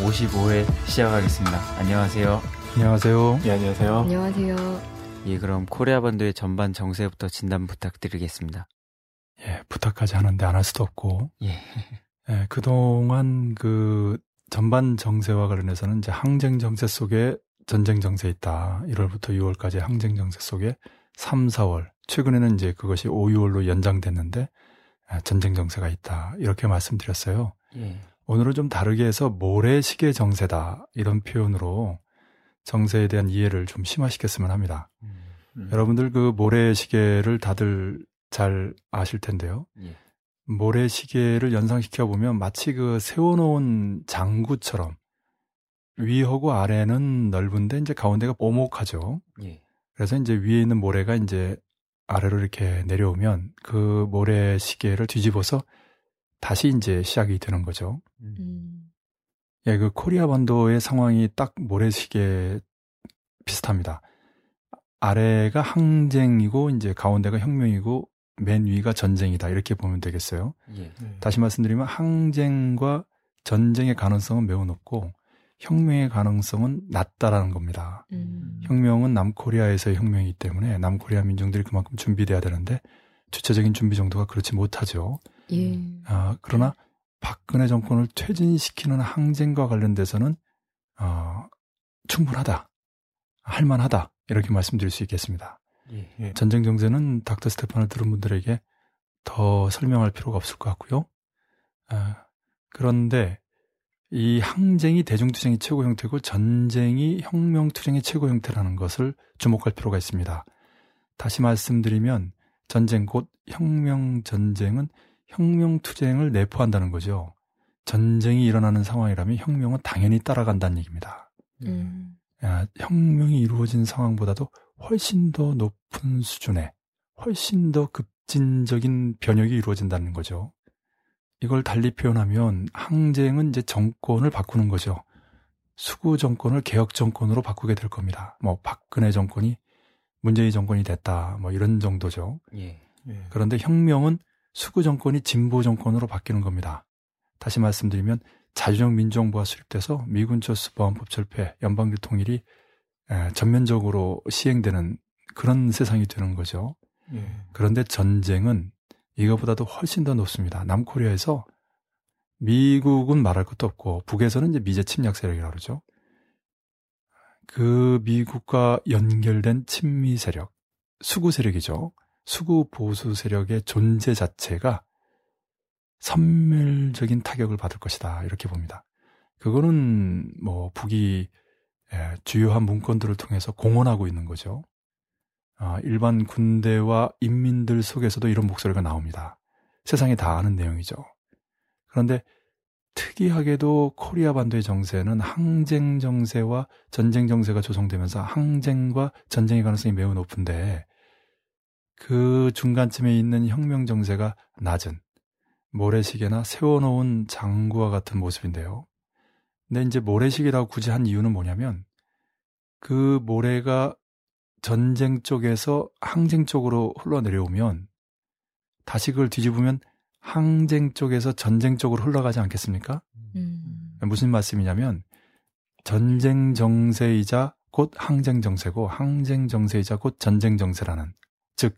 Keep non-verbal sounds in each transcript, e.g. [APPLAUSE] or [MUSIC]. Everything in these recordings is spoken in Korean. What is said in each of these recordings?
스테판 55회 시작하겠습니다. 안녕하세요. 안녕하세요. 예, 안녕하세요. 안녕하세요. 예, 그럼 코리아 반도의 전반 정세부터 진단 부탁드리겠습니다. 예, 부탁까지 하는데 안 할 수도 없고. 예. 예, 그동안 그 전반 정세와 관련해서는 이제 항쟁 정세 속에 전쟁 정세 있다. 1월부터 6월까지 항쟁 정세 속에 3, 4월. 최근에는 이제 그것이 5, 6월로 연장됐는데 아, 전쟁 정세가 있다. 이렇게 말씀드렸어요. 예. 오늘은 좀 다르게 해서 모래시계 정세다. 이런 표현으로 정세에 대한 이해를 좀 심화시켰으면 합니다. 음. 여러분들 그 모래시계를 다들 잘 아실 텐데요. 예. 모래시계를 연상시켜 보면 마치 그 세워놓은 장구처럼 위하고 아래는 넓은데 이제 가운데가 오목하죠. 예. 그래서 이제 위에 있는 모래가 이제 아래로 이렇게 내려오면 그 모래시계를 뒤집어서 다시 이제 시작이 되는 거죠. 음. 예, 그 코리아 반도의 상황이 딱 모래시계 비슷합니다. 아래가 항쟁이고 이제 가운데가 혁명이고 맨 위가 전쟁이다 이렇게 보면 되겠어요. 예. 네. 다시 말씀드리면 항쟁과 전쟁의 가능성은 매우 높고 혁명의 가능성은 낮다라는 겁니다. 음. 혁명은 남코리아에서의 혁명이기 때문에 남코리아 민중들이 그만큼 준비돼야 되는데 주체적인 준비 정도가 그렇지 못하죠. 예. 아, 그러나 박근혜 정권을 퇴진시키는 항쟁과 관련돼서는 어, 충분하다, 할만하다 이렇게 말씀드릴 수 있겠습니다. 예. 예. 전쟁 정세는 닥터 스테판을 들은 분들에게 더 설명할 필요가 없을 것 같고요. 아, 그런데 이 항쟁이 대중투쟁의 최고 형태고 전쟁이 혁명투쟁의 최고 형태라는 것을 주목할 필요가 있습니다. 다시 말씀드리면 전쟁 곧 혁명 전쟁은 혁명투쟁을 내포한다는 거죠. 전쟁이 일어나는 상황이라면 혁명은 당연히 따라간다는 얘기입니다. 음. 야, 혁명이 이루어진 상황보다도 훨씬 더 높은 수준의 훨씬 더 급진적인 변혁이 이루어진다는 거죠. 이걸 달리 표현하면 항쟁은 이제 정권을 바꾸는 거죠. 수구 정권을 개혁 정권으로 바꾸게 될 겁니다. 뭐 박근혜 정권이 문재인 정권이 됐다. 뭐 이런 정도죠. 예. 예. 그런데 혁명은 수구 정권이 진보 정권으로 바뀌는 겁니다. 다시 말씀드리면 자주적 민주정부가 수립돼서 미군 철수 보안법 철폐, 연방제 통일이 에, 전면적으로 시행되는 그런 세상이 되는 거죠. 예. 그런데 전쟁은 이거보다도 훨씬 더 높습니다. 남코리아에서 미국은 말할 것도 없고 북에서는 이제 미제 침략 세력이라고 그러죠. 그 미국과 연결된 친미 세력, 수구 세력이죠. 수구 보수 세력의 존재 자체가 선멸적인 타격을 받을 것이다. 이렇게 봅니다. 그거는 뭐 북이 예, 주요한 문건들을 통해서 공언하고 있는 거죠. 아, 일반 군대와 인민들 속에서도 이런 목소리가 나옵니다. 세상이 다 아는 내용이죠. 그런데 특이하게도 코리아 반도의 정세는 항쟁 정세와 전쟁 정세가 조성되면서 항쟁과 전쟁의 가능성이 매우 높은데 그 중간쯤에 있는 혁명 정세가 낮은 모래시계나 세워놓은 장구와 같은 모습인데요. 근데 이제 모래시계라고 굳이 한 이유는 뭐냐면 그 모래가 전쟁 쪽에서 항쟁 쪽으로 흘러내려오면 다시 그걸 뒤집으면 항쟁 쪽에서 전쟁 쪽으로 흘러가지 않겠습니까? 음. 무슨 말씀이냐면 전쟁 정세이자 곧 항쟁 정세고 항쟁 정세이자 곧 전쟁 정세라는 즉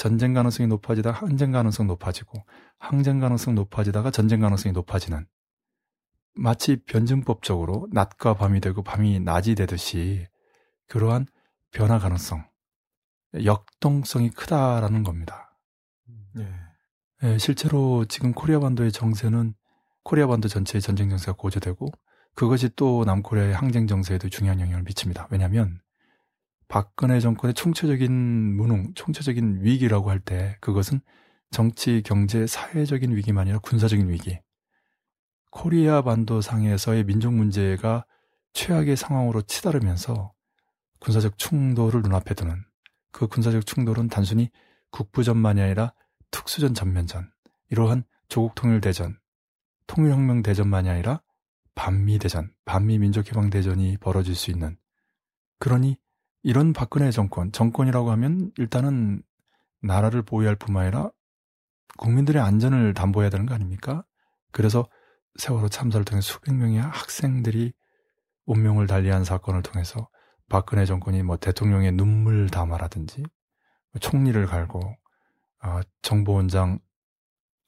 전쟁 가능성이 높아지다가 항쟁 가능성 높아지고 항쟁 가능성 높아지다가 전쟁 가능성이 높아지는 마치 변증법적으로 낮과 밤이 되고 밤이 낮이 되듯이 그러한 변화 가능성, 역동성이 크다라는 겁니다. 예. 예, 실제로 지금 코리아 반도의 정세는 코리아 반도 전체의 전쟁 정세가 고조되고 그것이 또 남코리아의 항쟁 정세에도 중요한 영향을 미칩니다. 왜냐하면 박근혜 정권의 총체적인 무능, 총체적인 위기라고 할 때 그것은 정치, 경제, 사회적인 위기만 아니라 군사적인 위기. 코리아 반도 상에서의 민족 문제가 최악의 상황으로 치달으면서 군사적 충돌을 눈앞에 두는 그 군사적 충돌은 단순히 국부전만이 아니라 특수전 전면전, 이러한 조국 통일 대전, 통일혁명 대전만이 아니라 반미 대전, 반미 민족해방 대전이 벌어질 수 있는 그러니 이런 박근혜 정권, 정권이라고 하면 일단은 나라를 보호할 뿐만 아니라 국민들의 안전을 담보해야 되는 거 아닙니까? 그래서 세월호 참사를 통해 수백 명의 학생들이 운명을 달리한 사건을 통해서 박근혜 정권이 뭐 대통령의 눈물 담아라든지 뭐 총리를 갈고 어, 정보원장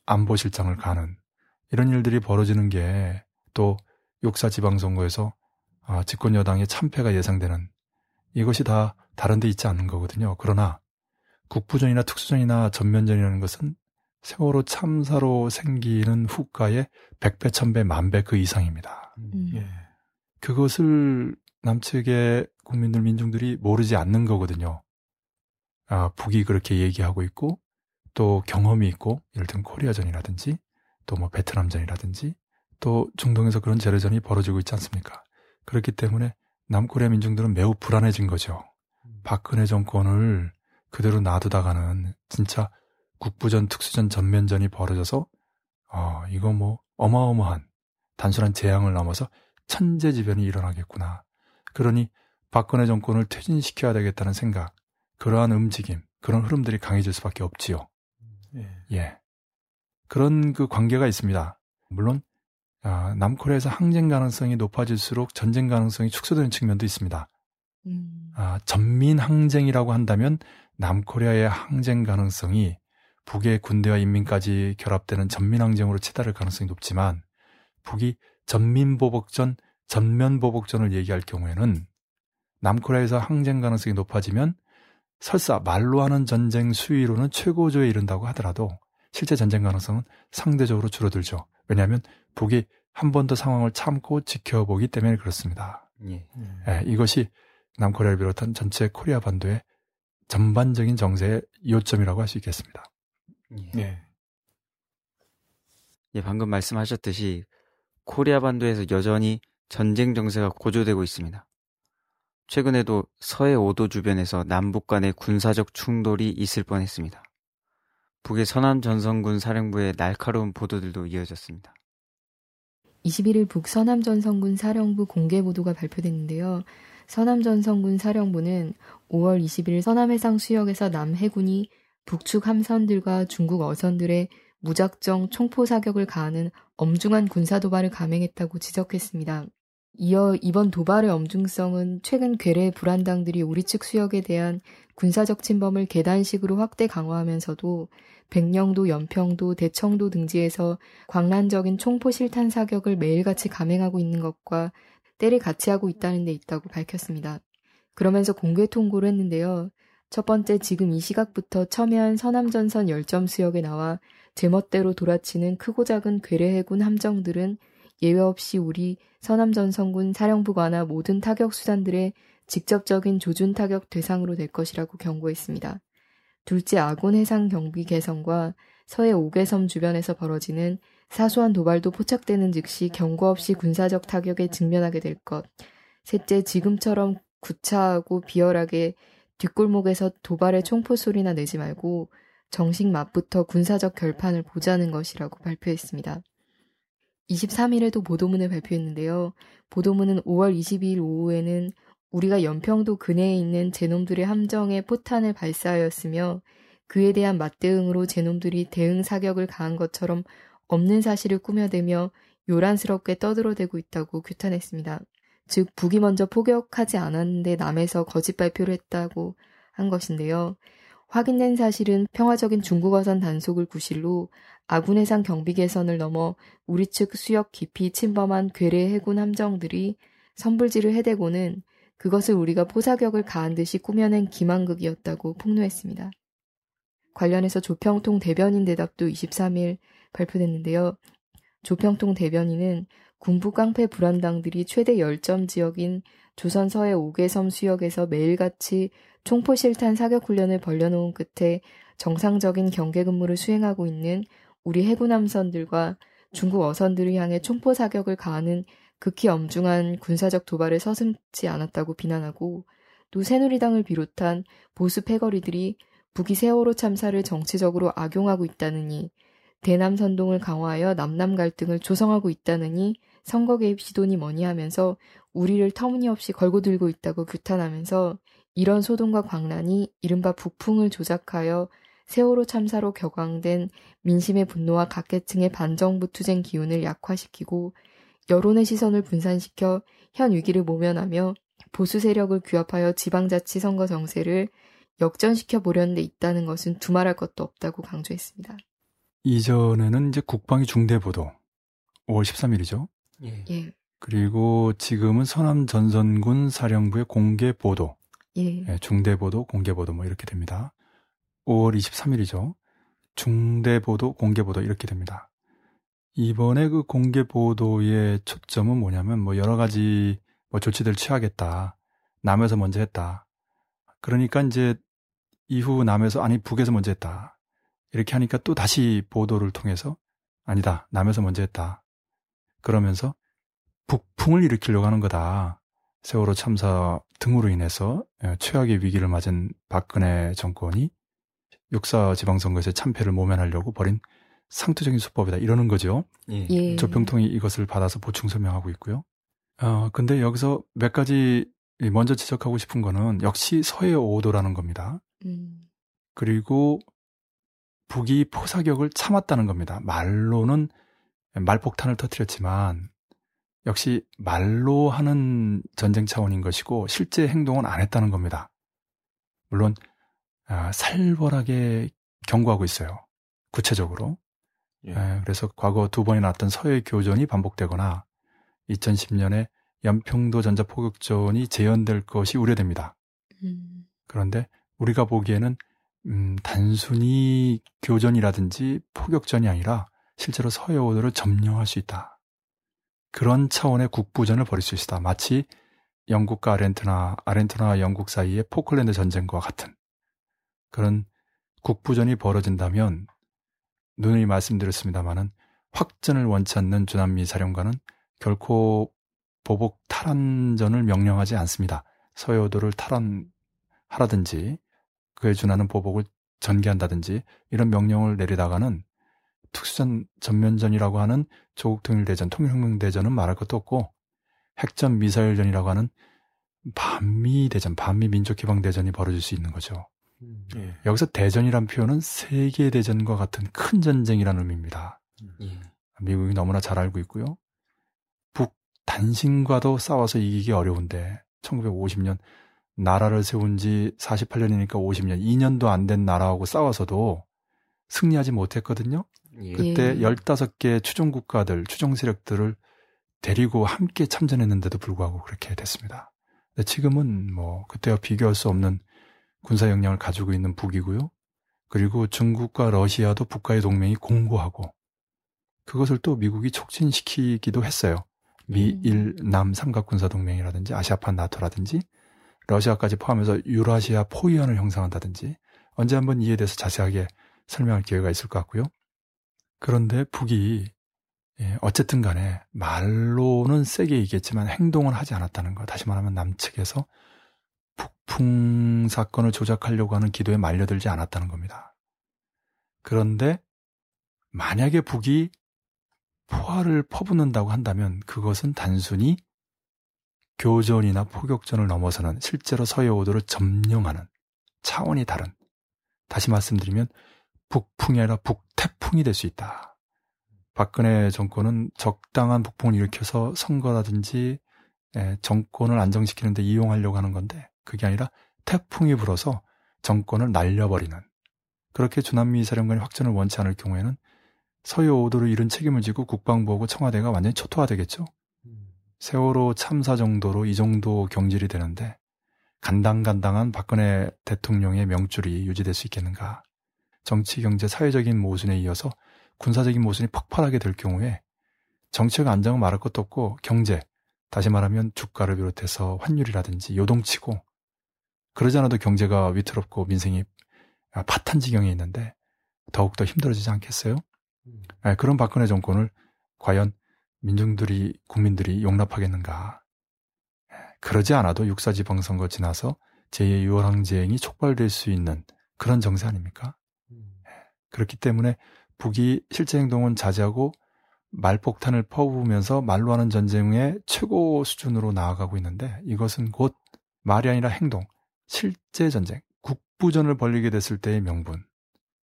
안보실장을 가는 이런 일들이 벌어지는 게또 욕사 지방선거에서 어, 집권 여당의 참패가 예상되는 이것이 다 다른 데 있지 않는 거거든요. 그러나 국부전이나 특수전이나 전면전이라는 것은 세월호 참사로 생기는 후과의 100배, 1000배, 만배 그 이상입니다. 음. 예. 그것을 남측의 국민들, 민중들이 모르지 않는 거거든요. 아, 북이 그렇게 얘기하고 있고, 또 경험이 있고, 예를 들면 코리아전이라든지, 또 뭐 베트남전이라든지, 또 중동에서 그런 재래전이 벌어지고 있지 않습니까? 그렇기 때문에 남코리아 민중들은 매우 불안해진 거죠. 박근혜 정권을 그대로 놔두다가는 진짜 국부전, 특수전, 전면전이 벌어져서, 어, 이거 뭐 어마어마한 단순한 재앙을 넘어서 천재지변이 일어나겠구나. 그러니 박근혜 정권을 퇴진시켜야 되겠다는 생각, 그러한 움직임, 그런 흐름들이 강해질 수밖에 없지요. 예. 예. 그런 그 관계가 있습니다. 물론, 아, 남코리아에서 항쟁 가능성이 높아질수록 전쟁 가능성이 축소되는 측면도 있습니다. 음. 아, 전민 항쟁이라고 한다면 남코리아의 항쟁 가능성이 북의 군대와 인민까지 결합되는 전민 항쟁으로 치달을 가능성이 높지만 북이 전민 보복전, 전면 보복전을 얘기할 경우에는 남코리아에서 항쟁 가능성이 높아지면 설사 말로 하는 전쟁 수위로는 최고조에 이른다고 하더라도 실제 전쟁 가능성은 상대적으로 줄어들죠. 왜냐하면 북이 한 번 더 상황을 참고 지켜보기 때문에 그렇습니다. 예. 예, 이것이 남코리아를 비롯한 전체 코리아 반도의 전반적인 정세의 요점이라고 할 수 있겠습니다. 예. 예. 예, 방금 말씀하셨듯이 코리아 반도에서 여전히 전쟁 정세가 고조되고 있습니다. 최근에도 서해 5도 주변에서 남북 간의 군사적 충돌이 있을 뻔했습니다. 북의 서남 전선군 사령부의 날카로운 보도들도 이어졌습니다. 21일 북서남전선군 사령부 공개 보도가 발표됐는데요. 서남전선군 사령부는 5월 20일 서남해상 수역에서 남해군이 북측 함선들과 중국 어선들의 무작정 총포 사격을 가하는 엄중한 군사 도발을 감행했다고 지적했습니다. 이어 이번 도발의 엄중성은 최근 괴뢰 불안당들이 우리 측 수역에 대한 군사적 침범을 계단식으로 확대 강화하면서도 백령도, 연평도, 대청도 등지에서 광란적인 총포 실탄 사격을 매일같이 감행하고 있는 것과 때를 같이 하고 있다는 데 있다고 밝혔습니다. 그러면서 공개 통보를 했는데요. 첫 번째 지금 이 시각부터 첨예한 서남전선 열점 수역에 나와 제멋대로 돌아치는 크고 작은 괴뢰 해군 함정들은 예외 없이 우리 서남전선군 사령부관나 모든 타격 수단들의 직접적인 조준 타격 대상으로 될 것이라고 경고했습니다. 둘째 아군 해상 경비 개선과 서해 오개섬 주변에서 벌어지는 사소한 도발도 포착되는 즉시 경고 없이 군사적 타격에 직면하게 될 것. 셋째 지금처럼 구차하고 비열하게 뒷골목에서 도발의 총포 소리나 내지 말고 정식 맛부터 군사적 결판을 보자는 것이라고 발표했습니다. 23일에도 보도문을 발표했는데요. 보도문은 5월 22일 오후에는 우리가 연평도 근해에 있는 제놈들의 함정에 포탄을 발사하였으며 그에 대한 맞대응으로 제놈들이 대응 사격을 가한 것처럼 없는 사실을 꾸며대며 요란스럽게 떠들어대고 있다고 규탄했습니다. 즉 북이 먼저 포격하지 않았는데 남에서 거짓 발표를 했다고 한 것인데요. 확인된 사실은 평화적인 중국어선 단속을 구실로 아군 해상 경비 개선을 넘어 우리 측 수역 깊이 침범한 괴뢰 해군 함정들이 선불지를 해대고는 그것을 우리가 포사격을 가한 듯이 꾸며낸 기만극이었다고 폭로했습니다. 관련해서 조평통 대변인 대답도 23일 발표됐는데요. 조평통 대변인은 군부 깡패 불안당들이 최대 열점 지역인 조선 서해 오개섬 수역에서 매일같이 총포 실탄 사격 훈련을 벌려놓은 끝에 정상적인 경계 근무를 수행하고 있는 우리 해군 함선들과 중국 어선들을 향해 총포 사격을 가하는 극히 엄중한 군사적 도발을 서슴지 않았다고 비난하고 또 새누리당을 비롯한 보수 패거리들이 북이 세월호 참사를 정치적으로 악용하고 있다느니 대남 선동을 강화하여 남남 갈등을 조성하고 있다느니 선거 개입 시도니 뭐니 하면서 우리를 터무니없이 걸고 들고 있다고 규탄하면서 이런 소동과 광란이 이른바 북풍을 조작하여 세월호 참사로 격앙된 민심의 분노와 각계층의 반정부 투쟁 기운을 약화시키고 여론의 시선을 분산시켜 현 위기를 모면하며 보수 세력을 규합하여 지방자치 선거 정세를 역전시켜 보려는 데 있다는 것은 두말할 것도 없다고 강조했습니다. 이전에는 이제 국방위 중대 보도 5월 13일이죠. 예. 예. 그리고 지금은 서남 전선군 사령부의 공개 보도. 예. 예, 중대 보도, 공개 보도 뭐 이렇게 됩니다. 5월 23일이죠. 중대 보도, 공개 보도 이렇게 됩니다. 이번에 그 공개 보도의 초점은 뭐냐면 뭐 여러 가지 뭐 조치들 취하겠다. 남에서 먼저 했다. 그러니까 이제 이후 남에서 아니 북에서 먼저 했다. 이렇게 하니까 또 다시 보도를 통해서 아니다. 남에서 먼저 했다. 그러면서 북풍을 일으키려고 하는 거다. 세월호 참사 등으로 인해서 예, 최악의 위기를 맞은 박근혜 정권이 육사 지방선거에서 참패를 모면하려고 벌인 상투적인 수법이다. 이러는 거죠. 예. 예. 조평통이 이것을 받아서 보충 설명하고 있고요. 어, 근데 여기서 몇 가지 먼저 지적하고 싶은 거는 역시 서해 오도라는 겁니다. 음. 그리고 북이 포사격을 참았다는 겁니다. 말로는 말폭탄을 터뜨렸지만 역시 말로 하는 전쟁 차원인 것이고 실제 행동은 안 했다는 겁니다. 물론 아, 살벌하게 경고하고 있어요. 구체적으로. 예. 에, 그래서 과거 두 번이 났던 서해 교전이 반복되거나 2010년에 연평도 전자 포격전이 재현될 것이 우려됩니다. 음. 그런데 우리가 보기에는 음, 단순히 교전이라든지 포격전이 아니라 실제로 서해오도를 점령할 수 있다. 그런 차원의 국부전을 벌일 수 있다. 마치 영국과 아르헨티나, 아르헨티나와 영국 사이의 포클랜드 전쟁과 같은 그런 국부전이 벌어진다면 누누이 말씀드렸습니다마는 확전을 원치 않는 주남미 사령관은 결코 보복 탈환전을 명령하지 않습니다. 서해오도를 탈환하라든지 그에 준하는 보복을 전개한다든지 이런 명령을 내리다가는 특수전 전면전이라고 하는 조국 통일대전, 통일혁명대전은 말할 것도 없고 핵전 미사일전이라고 하는 반미 대전, 반미 민족해방대전이 벌어질 수 있는 거죠. 음. 예. 여기서 대전이란 표현은 세계 대전과 같은 큰 전쟁이라는 의미입니다. 예. 미국이 너무나 잘 알고 있고요. 북 단신과도 싸워서 이기기 어려운데 1950년 나라를 세운 지 48년이니까 50년, 2년도 안 된 나라하고 싸워서도 승리하지 못했거든요. 예. 그때 15개 추종 국가들, 추종 세력들을 데리고 함께 참전했는데도 불구하고 그렇게 됐습니다. 근데 지금은 뭐 그때와 비교할 수 없는 군사 역량을 가지고 있는 북이고요. 그리고 중국과 러시아도 북과의 동맹이 공고하고 그것을 또 미국이 촉진시키기도 했어요. 미일 음. 남 삼각 군사 동맹이라든지 아시아판 나토라든지 러시아까지 포함해서 유라시아 포위안을 형성한다든지 언제 한번 이에 대해서 자세하게 설명할 기회가 있을 것 같고요. 그런데 북이 예, 어쨌든 간에 말로는 세게 얘기했지만 행동을 하지 않았다는 거. 다시 말하면 남측에서 북풍 사건을 조작하려고 하는 기도에 말려들지 않았다는 겁니다. 그런데 만약에 북이 포화를 퍼붓는다고 한다면 그것은 단순히 교전이나 포격전을 넘어서는 실제로 서해오도를 점령하는 차원이 다른 다시 말씀드리면 북풍이 아니라 북태풍이 될 수 있다. 박근혜 정권은 적당한 북풍을 일으켜서 선거라든지 예, 정권을 안정시키는데 이용하려고 하는 건데 그게 아니라 태풍이 불어서 정권을 날려버리는 그렇게 주남미 사령관이 확전을 원치 않을 경우에는 서해오도를 잃은 책임을 지고 국방부하고 청와대가 완전히 초토화되겠죠. 세월호 참사 정도로 이 정도 경질이 되는데 간당간당한 박근혜 대통령의 명줄이 유지될 수 있겠는가. 정치, 경제, 사회적인 모순에 이어서 군사적인 모순이 폭발하게 될 경우에 정치적 안정은 말할 것도 없고 경제, 다시 말하면 주가를 비롯해서 환율이라든지 요동치고 그러지 않아도 경제가 위태롭고 민생이 파탄 지경에 있는데 더욱더 힘들어지지 않겠어요? 음. 네, 그런 박근혜 정권을 과연 민중들이, 국민들이 용납하겠는가. 네, 그러지 않아도 육사지방선거 지나서 제2의 6월 항쟁이 촉발될 수 있는 그런 정세 아닙니까? 그렇기 때문에 북이 실제 행동은 자제하고 말폭탄을 퍼부으면서 말로 하는 전쟁의 최고 수준으로 나아가고 있는데 이것은 곧 말이 아니라 행동, 실제 전쟁, 국부전을 벌리게 됐을 때의 명분.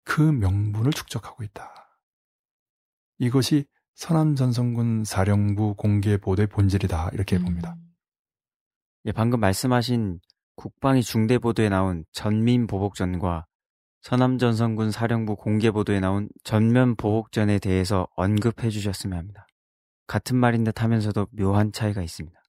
그 명분을 축적하고 있다. 이것이 서남전성군 사령부 공개 보도의 본질이다 이렇게 음. 봅니다. 예, 방금 말씀하신 국방위 중대 보도에 나온 전민 보복전과 서남전성군 사령부 공개 보도에 나온 전면 보복전에 대해서 언급해 주셨으면 합니다. 같은 말인 듯 하면서도 묘한 차이가 있습니다.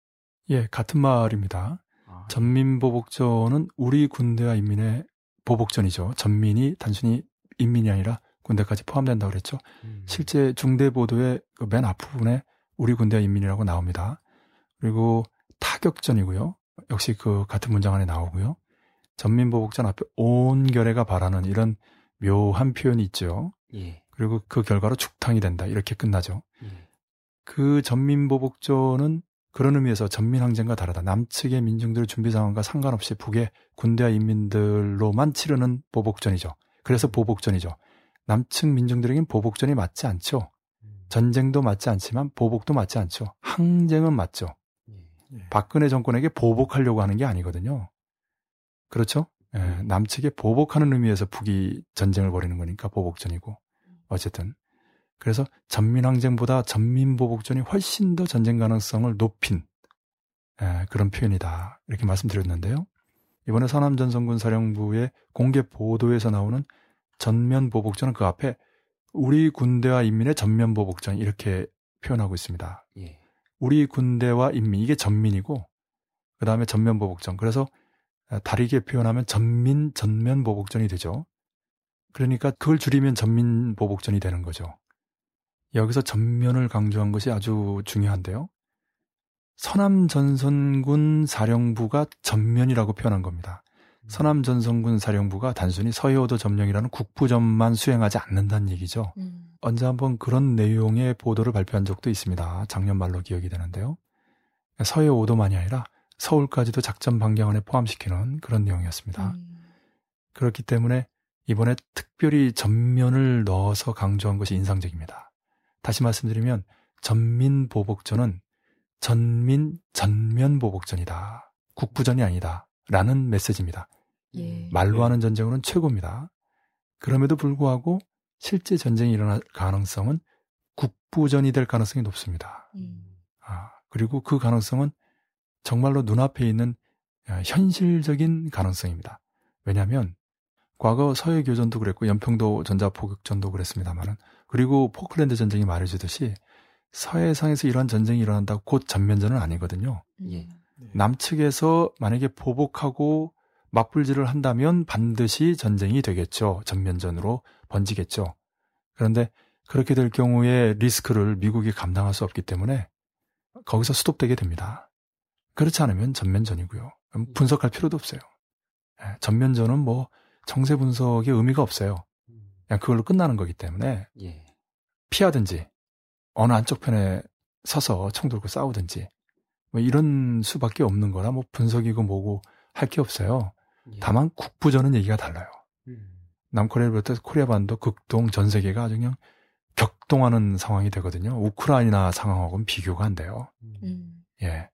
예, 같은 말입니다. 아, 전민 보복전은 우리 군대와 인민의 보복전이죠. 전민이 단순히 인민이 아니라 군대까지 포함된다고 그랬죠. 음. 실제 중대 보도의 그 맨 앞부분에 우리 군대와 인민이라고 나옵니다. 그리고 타격전이고요. 역시 그 같은 문장 안에 나오고요. 전민보복전 앞에 온 결애가 바라는 이런 묘한 표현이 있죠. 예. 그리고 그 결과로 죽탕이 된다. 이렇게 끝나죠. 예. 그 전민보복전은 그런 의미에서 전민항쟁과 다르다. 남측의 민중들의 준비 상황과 상관없이 북의 군대와 인민들로만 치르는 보복전이죠. 그래서 음. 보복전이죠. 남측 민중들에겐 보복전이 맞지 않죠. 음. 전쟁도 맞지 않지만 보복도 맞지 않죠. 항쟁은 맞죠. 예. 박근혜 정권에게 보복하려고 하는 게 아니거든요. 그렇죠? 예, 음. 남측에 보복하는 의미에서 북이 전쟁을 벌이는 거니까 보복전이고 어쨌든 그래서 전민항쟁보다 전민보복전이 훨씬 더 전쟁 가능성을 높인 예, 그런 표현이다 이렇게 말씀드렸는데요. 이번에 서남전성군 사령부의 공개 보도에서 나오는 전면보복전은 그 앞에 우리 군대와 인민의 전면보복전 이렇게 표현하고 있습니다. 예. 우리 군대와 인민 이게 전민이고 그 다음에 전면보복전 그래서 다르게 표현하면 전민 전면 보복전이 되죠. 그러니까 그걸 줄이면 전민 보복전이 되는 거죠. 여기서 전면을 강조한 것이 아주 중요한데요. 서남 전선군 사령부가 전면이라고 표현한 겁니다. 음. 서남 전선군 사령부가 단순히 서해오도 점령이라는 국부점만 수행하지 않는다는 얘기죠. 음. 언제 한번 그런 내용의 보도를 발표한 적도 있습니다. 작년 말로 기억이 되는데요. 서해오도만이 아니라 서울까지도 작전 반경안에 포함시키는 그런 내용이었습니다. 음. 그렇기 때문에 이번에 특별히 전면을 넣어서 강조한 것이 인상적입니다. 다시 말씀드리면 전민 보복전은 전민 전면 보복전이다. 국부전이 아니다. 라는 메시지입니다. 예. 말로 하는 전쟁으로는 최고입니다. 그럼에도 불구하고 실제 전쟁이 일어날 가능성은 국부전이 될 가능성이 높습니다. 음. 아, 그리고 그 가능성은 정말로 눈앞에 있는 아, 현실적인 가능성입니다. 왜냐하면 과거 서해 교전도 그랬고 연평도 전자포격전도 그랬습니다만은 그리고 포클랜드 전쟁이 말해주듯이 서해상에서 이러한 전쟁이 일어난다고 곧 전면전은 아니거든요. 예. 네. 남측에서 만약에 보복하고 맞불질을 한다면 반드시 전쟁이 되겠죠. 전면전으로 번지겠죠. 그런데 그렇게 될 경우에 리스크를 미국이 감당할 수 없기 때문에 거기서 스톱되게 됩니다. 그렇지 않으면 전면전이고요. 음. 분석할 필요도 없어요. 예, 전면전은 뭐 정세 분석의 의미가 없어요. 그냥 그걸로 끝나는 거기 때문에 예. 피하든지 어느 한쪽 편에 서서 총 들고 싸우든지 뭐 이런 수밖에 없는 거라 뭐 분석이고 뭐고 할 게 없어요. 예. 다만 국부전은 얘기가 달라요. 음. 남코리아를 비롯해서 코리아 반도 극동 전 세계가 아주 그냥 격동하는 상황이 되거든요. 우크라이나 상황하고는 비교가 안 돼요. 음. 예.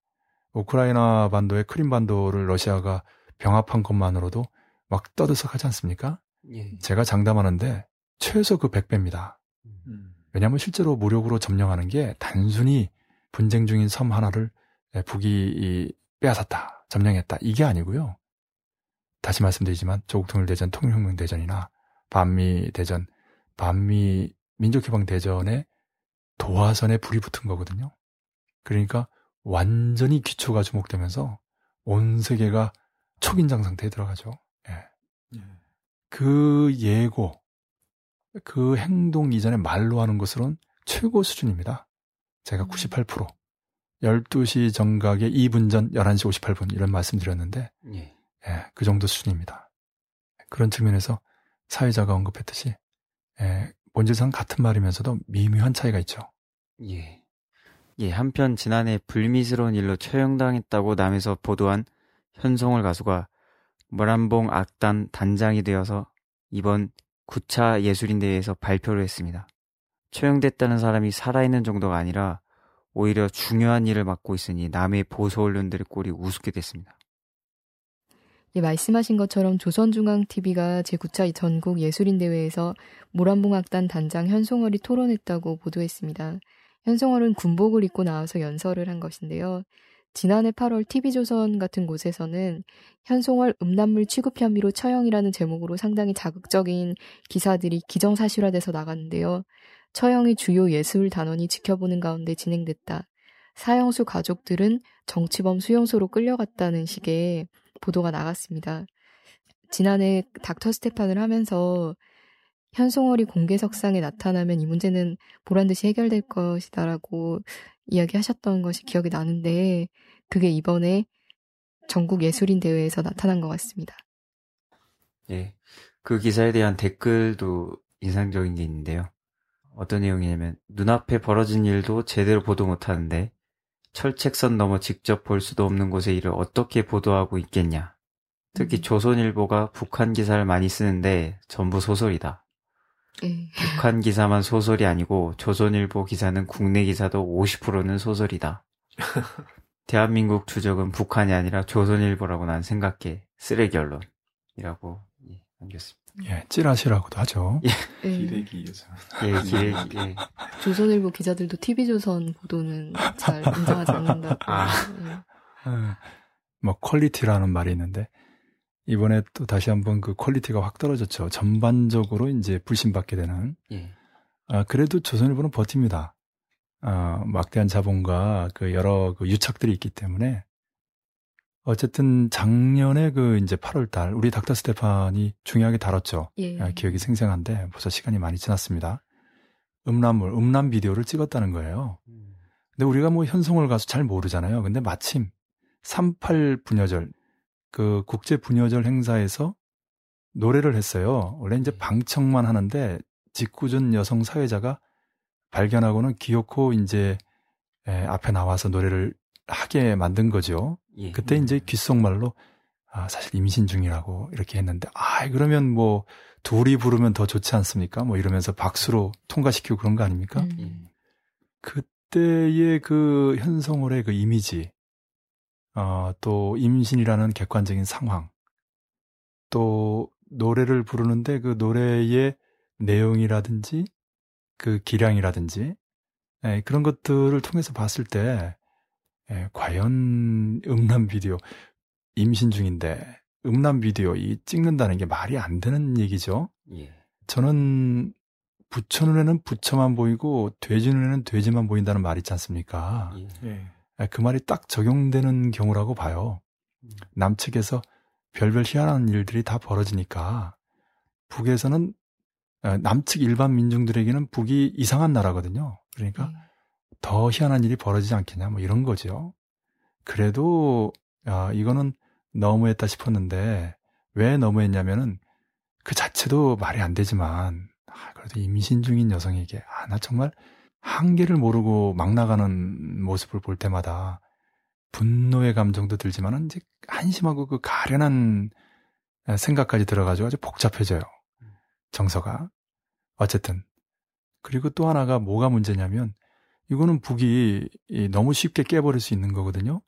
우크라이나 반도의 크림 반도를 러시아가 병합한 것만으로도 막 떠들썩하지 않습니까? 예. 제가 장담하는데 최소 그 100배입니다. 음. 왜냐하면 실제로 무력으로 점령하는 게 단순히 분쟁 중인 섬 하나를 북이 빼앗았다, 점령했다 이게 아니고요. 다시 말씀드리지만 조국 통일 대전, 통일혁명 대전이나 반미 대전, 반미 민족해방 대전에 도화선에 불이 붙은 거거든요. 그러니까 완전히 기초가 주목되면서 온 세계가 초긴장 상태에 들어가죠. 그 예고, 그 행동 이전에 말로 하는 것으로는 최고 수준입니다. 제가 98%, 음. 12시 정각에 2분 전 11시 58분 이런 말씀 드렸는데, 예. 예, 그 정도 수준입니다. 그런 측면에서 사회자가 언급했듯이, 예, 본질상 같은 말이면서도 미묘한 차이가 있죠. 예. 예, 한편 지난해 불미스러운 일로 처형당했다고 남에서 보도한 현송월 가수가 모란봉 악단 단장이 되어서 이번 9차 예술인대회에서 발표를 했습니다. 처형됐다는 사람이 살아있는 정도가 아니라 오히려 중요한 일을 맡고 있으니 남의 보수 언론들의 꼴이 우습게 됐습니다. 예, 말씀하신 것처럼 조선중앙TV가 제9차 전국 예술인대회에서 모란봉악단 단장 현송월이 토론했다고 보도했습니다. 현송월은 군복을 입고 나와서 연설을 한 것인데요. 지난해 8월 TV조선 같은 곳에서는 현송월 음란물 취급 혐의로 처형이라는 제목으로 상당히 자극적인 기사들이 기정사실화돼서 나갔는데요. 처형이 주요 예술 단원이 지켜보는 가운데 진행됐다. 사형수 가족들은 정치범 수용소로 끌려갔다는 식의 보도가 나갔습니다. 지난해 닥터 스테판을 하면서 현송월이 공개석상에 나타나면 이 문제는 보란 듯이 해결될 것이다라고 이야기하셨던 것이 기억이 나는데 그게 이번에 전국 예술인 대회에서 나타난 것 같습니다. 예. 그 기사에 대한 댓글도 인상적인 게 있는데요. 어떤 내용이냐면 눈앞에 벌어진 일도 제대로 보도 못하는데 철책선 넘어 직접 볼 수도 없는 곳의 일을 어떻게 보도하고 있겠냐. 특히 음. 조선일보가 북한 기사를 많이 쓰는데 전부 소설이다. 예. 북한 기사만 소설이 아니고 조선일보 기사는 국내 기사도 50%는 소설이다. [LAUGHS] 대한민국 주적은 북한이 아니라 조선일보라고 난 생각해. 쓰레기 언론이라고 예, 남겼습니다. 예, 찌라시라고도 하죠. 예. 예. 기레기 요즘. 예, 기레기. 예. 조선일보 기자들도 TV조선 보도는 잘 [LAUGHS] 인정하지 않는다고. 아. 예. 예. 뭐 quality라는 말이 있는데 이번에 또 다시 한번 그 quality가 확 떨어졌죠. 전반적으로 이제 불신받게 되는. 예. 아, 그래도 조선일보는 버팁니다. 아, 막대한 자본과 그 여러 그 유착들이 있기 때문에 어쨌든 작년에 그 이제 8월 달 우리 닥터 스테판이 중요하게 다뤘죠. 예. 아, 기억이 생생한데 벌써 시간이 많이 지났습니다. 음란물, 음란 비디오를 찍었다는 거예요. 음. 근데 우리가 뭐 현송월 가수 잘 모르잖아요. 근데 마침 38 분여절 그 국제 분여절 행사에서 노래를 했어요. 원래 이제 네. 방청만 하는데 직구준 여성 사회자가 발견하고는 기어코 이제 에, 앞에 나와서 노래를 하게 만든 거죠. 예. 그때 이제 귓속말로 아, 사실 임신 중이라고 이렇게 했는데 아, 그러면 뭐 둘이 부르면 더 좋지 않습니까? 뭐 이러면서 박수로 통과시키고 그런 거 아닙니까? 음. 그때의 그 현성월의 그 이미지 어, 또 임신이라는 객관적인 상황, 또 노래를 부르는데 그 노래의 내용이라든지 그 기량이라든지 예, 그런 것들을 통해서 봤을 때 예, 과연 음란 비디오 임신 중인데 음란 비디오 이 찍는다는 게 말이 안 되는 얘기죠. 예. 저는 부처 눈에는 부처만 보이고 돼지 눈에는 돼지만 보인다는 말 있지 않습니까? 예. 예. 예, 그 말이 딱 적용되는 경우라고 봐요. 음. 남측에서 별별 희한한 일들이 다 벌어지니까 북에서는 어, 남측 일반 민중들에게는 북이 이상한 나라거든요. 그러니까 네. 더 희한한 일이 벌어지지 않겠냐 뭐 이런 거죠. 그래도 아, 이거는 너무했다 싶었는데 왜 너무했냐면은 그 자체도 말이 안 되지만 아, 그래도 임신 중인 여성에게 아, 나 정말 한계를 모르고 막 나가는 모습을 볼 때마다 분노의 감정도 들지만은 이제 한심하고 그 가련한 생각까지 들어가지고 아주 복잡해져요. 정서가. 어쨌든. 그리고 또 하나가 뭐가 문제냐면 이거는 북이 너무 쉽게 깨버릴 수 있는 거거든요.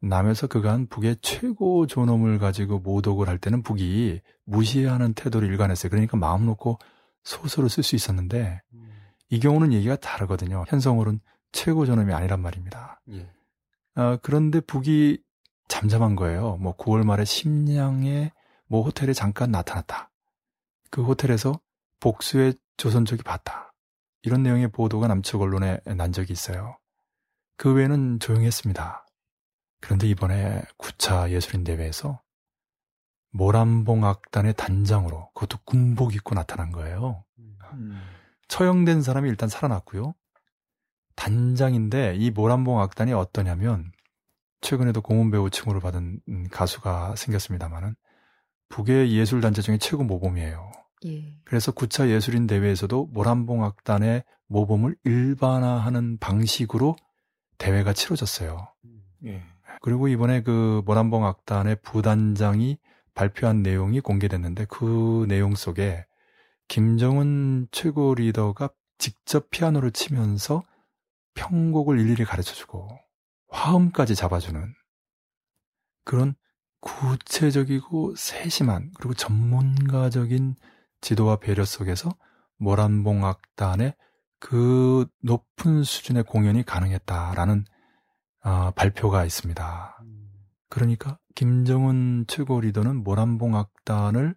남에서 그간 북의 최고 존엄을 가지고 모독을 할 때는 북이 무시하는 태도를 일관했어요. 그러니까 마음 놓고 소설을 쓸 수 있었는데 음. 이 경우는 얘기가 다르거든요. 현성월은 최고 존엄이 아니란 말입니다. 예. 어, 그런데 북이 잠잠한 거예요. 뭐 9월 말에 심양의 뭐 호텔에 잠깐 나타났다. 그 호텔에서 복수의 조선족이 봤다. 이런 내용의 보도가 남측 언론에 난 적이 있어요. 그 외에는 조용했습니다. 그런데 이번에 9차 예술인 대회에서 모란봉 악단의 단장으로 그것도 군복 입고 나타난 거예요. 음. 처형된 사람이 일단 살아났고요. 단장인데 이 모란봉 악단이 어떠냐면 최근에도 공훈 배우 칭호를 받은 가수가 생겼습니다마는 북의 예술단체 중에 최고 모범이에요. 예. 그래서 9차 예술인 대회에서도 모란봉 악단의 모범을 일반화하는 방식으로 대회가 치러졌어요. 예. 그리고 이번에 그 모란봉 악단의 부단장이 발표한 내용이 공개됐는데 그 내용 속에 김정은 최고 리더가 직접 피아노를 치면서 편곡을 일일이 가르쳐 주고 화음까지 잡아주는 그런 구체적이고 세심한 그리고 전문가적인 지도와 배려 속에서 모란봉 악단의 그 높은 수준의 공연이 가능했다라는 어, 발표가 있습니다. 그러니까 김정은 최고 리더는 모란봉 악단을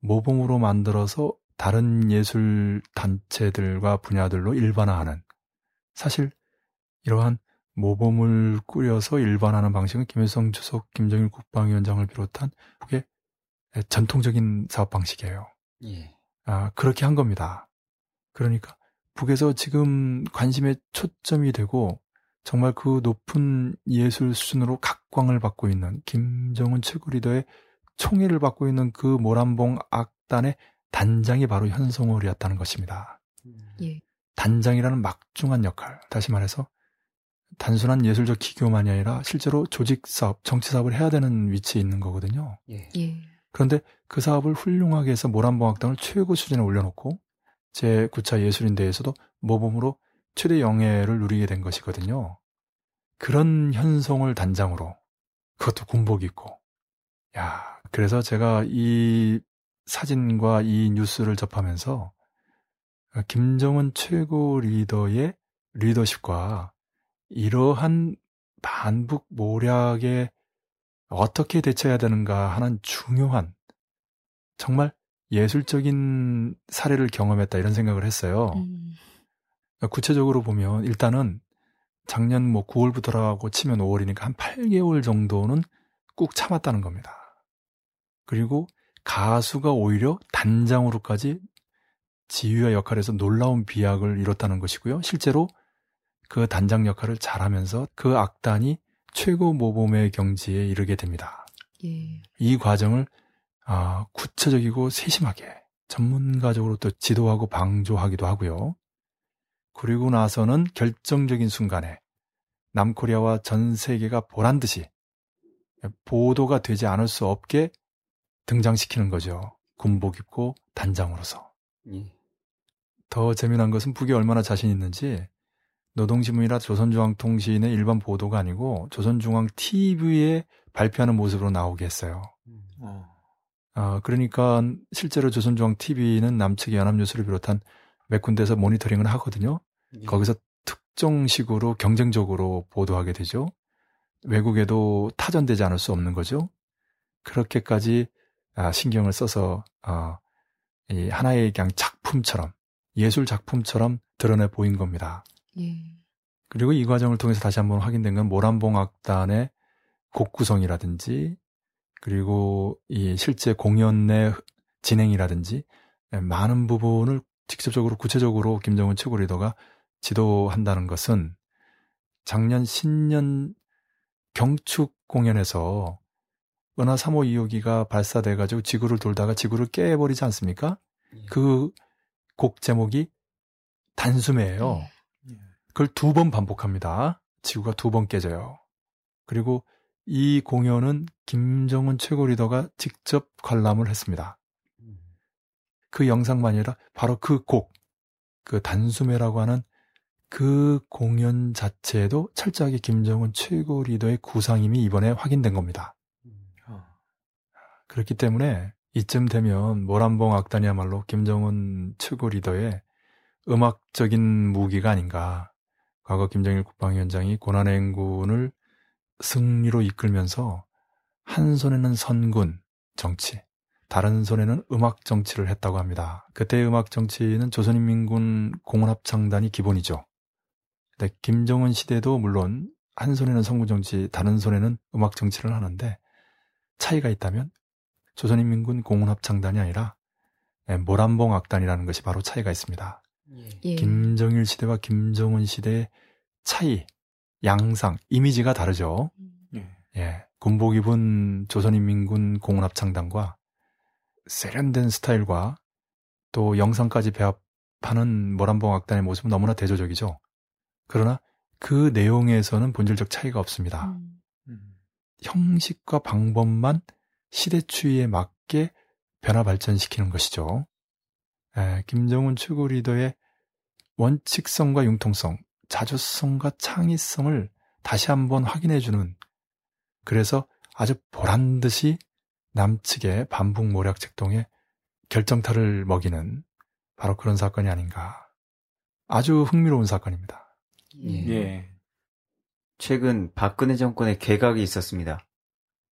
모범으로 만들어서 다른 예술 단체들과 분야들로 일반화하는 사실 이러한 모범을 꾸려서 일반화하는 방식은 김일성 주석, 김정일 국방위원장을 비롯한 북의 전통적인 사업 방식이에요. 예. 아, 그렇게 한 겁니다. 그러니까 북에서 지금 관심의 초점이 되고 정말 그 높은 예술 수준으로 각광을 받고 있는 김정은 최고 리더의 총애를 받고 있는 그 모란봉 악단의 단장이 바로 현송월이었다는 것입니다. 예. 단장이라는 막중한 역할, 다시 말해서 단순한 예술적 기교만이 아니라 실제로 조직 사업, 정치 사업을 해야 되는 위치에 있는 거거든요. 예. 예. 그런데 그 사업을 훌륭하게 해서 모란봉악당을 최고 수준에 올려놓고 제 9차 예술인대에서도 모범으로 최대 영예를 누리게 된 것이거든요. 그런 현송을 단장으로 그것도 군복 입고 야 그래서 제가 이 사진과 이 뉴스를 접하면서 김정은 최고 리더의 리더십과 이러한 반북 모략에 어떻게 대처해야 되는가 하는 중요한 정말 예술적인 사례를 경험했다 이런 생각을 했어요. 음. 구체적으로 보면 일단은 작년 뭐 9월부터라고 치면 5월이니까 한 8개월 정도는 꾹 참았다는 겁니다. 그리고 가수가 오히려 단장으로까지 지휘와 역할에서 놀라운 비약을 이뤘다는 것이고요. 실제로 그 단장 역할을 잘하면서 그 악단이 최고 모범의 경지에 이르게 됩니다. 예. 이 과정을 아, 구체적이고 세심하게 전문가적으로 또 지도하고 방조하기도 하고요. 그리고 나서는 결정적인 순간에 남코리아와 전 세계가 보란 듯이 보도가 되지 않을 수 없게 등장시키는 거죠. 군복 입고 단장으로서. 예. 더 재미난 것은 북이 얼마나 자신 있는지 노동신문이나 조선중앙통신의 일반 보도가 아니고 조선중앙TV에 발표하는 모습으로 나오게 했어요. 음. 어. 어, 그러니까 실제로 조선중앙TV는 남측의 연합뉴스를 비롯한 몇 군데에서 모니터링을 하거든요. 예. 거기서 특정식으로 경쟁적으로 보도하게 되죠. 외국에도 타전되지 않을 수 없는 거죠. 그렇게까지 아, 신경을 써서 어, 이 하나의 그냥 작품처럼 예술 작품처럼 드러내 보인 겁니다. 예. 그리고 이 과정을 통해서 다시 한번 확인된 건 모란봉 악단의 곡 구성이라든지 그리고 이 실제 공연 내 진행이라든지 많은 부분을 직접적으로 구체적으로 김정은 최고 리더가 지도한다는 것은 작년 신년 경축 공연에서 은하 3호 2호기가 발사돼 가지고 지구를 돌다가 지구를 깨버리지 않습니까? 예. 그곡 제목이 단숨에예요. 예. 그걸 두 번 반복합니다. 지구가 두 번 깨져요. 그리고 이 공연은 김정은 최고 리더가 직접 관람을 했습니다. 그 영상만이 아니라 바로 그 곡, 그 단수매라고 하는 그 공연 자체에도 철저하게 김정은 최고 리더의 구상임이 이번에 확인된 겁니다. 그렇기 때문에 이쯤 되면 모란봉 악단이야말로 김정은 최고 리더의 음악적인 무기가 아닌가. 과거 김정일 국방위원장이 고난의 행군을 승리로 이끌면서 한 손에는 선군 정치, 다른 손에는 음악 정치를 했다고 합니다. 그때의 음악 정치는 조선인민군 공원합창단이 기본이죠. 근데 김정은 시대도 물론 한 손에는 선군 정치, 다른 손에는 음악 정치를 하는데 차이가 있다면 조선인민군 공원합창단이 아니라 모란봉 악단이라는 것이 바로 차이가 있습니다. 예. 김정일 시대와 김정은 시대의 차이, 양상, 이미지가 다르죠. 예. 예. 군복 입은 조선인민군 공원합창단과 세련된 스타일과 또 영상까지 배합하는 모란봉 악단의 모습은 너무나 대조적이죠. 그러나 그 내용에서는 본질적 차이가 없습니다. 음. 음. 형식과 방법만 시대 추이에 맞게 변화 발전시키는 것이죠. 에, 김정은 최고 리더의 원칙성과 융통성, 자주성과 창의성을 다시 한번 확인해 주는 그래서 아주 보란 듯이 남측의 반북 모략 책동에 결정타를 먹이는 바로 그런 사건이 아닌가. 아주 흥미로운 사건입니다. 예. 예. 최근 박근혜 정권의 개각이 있었습니다.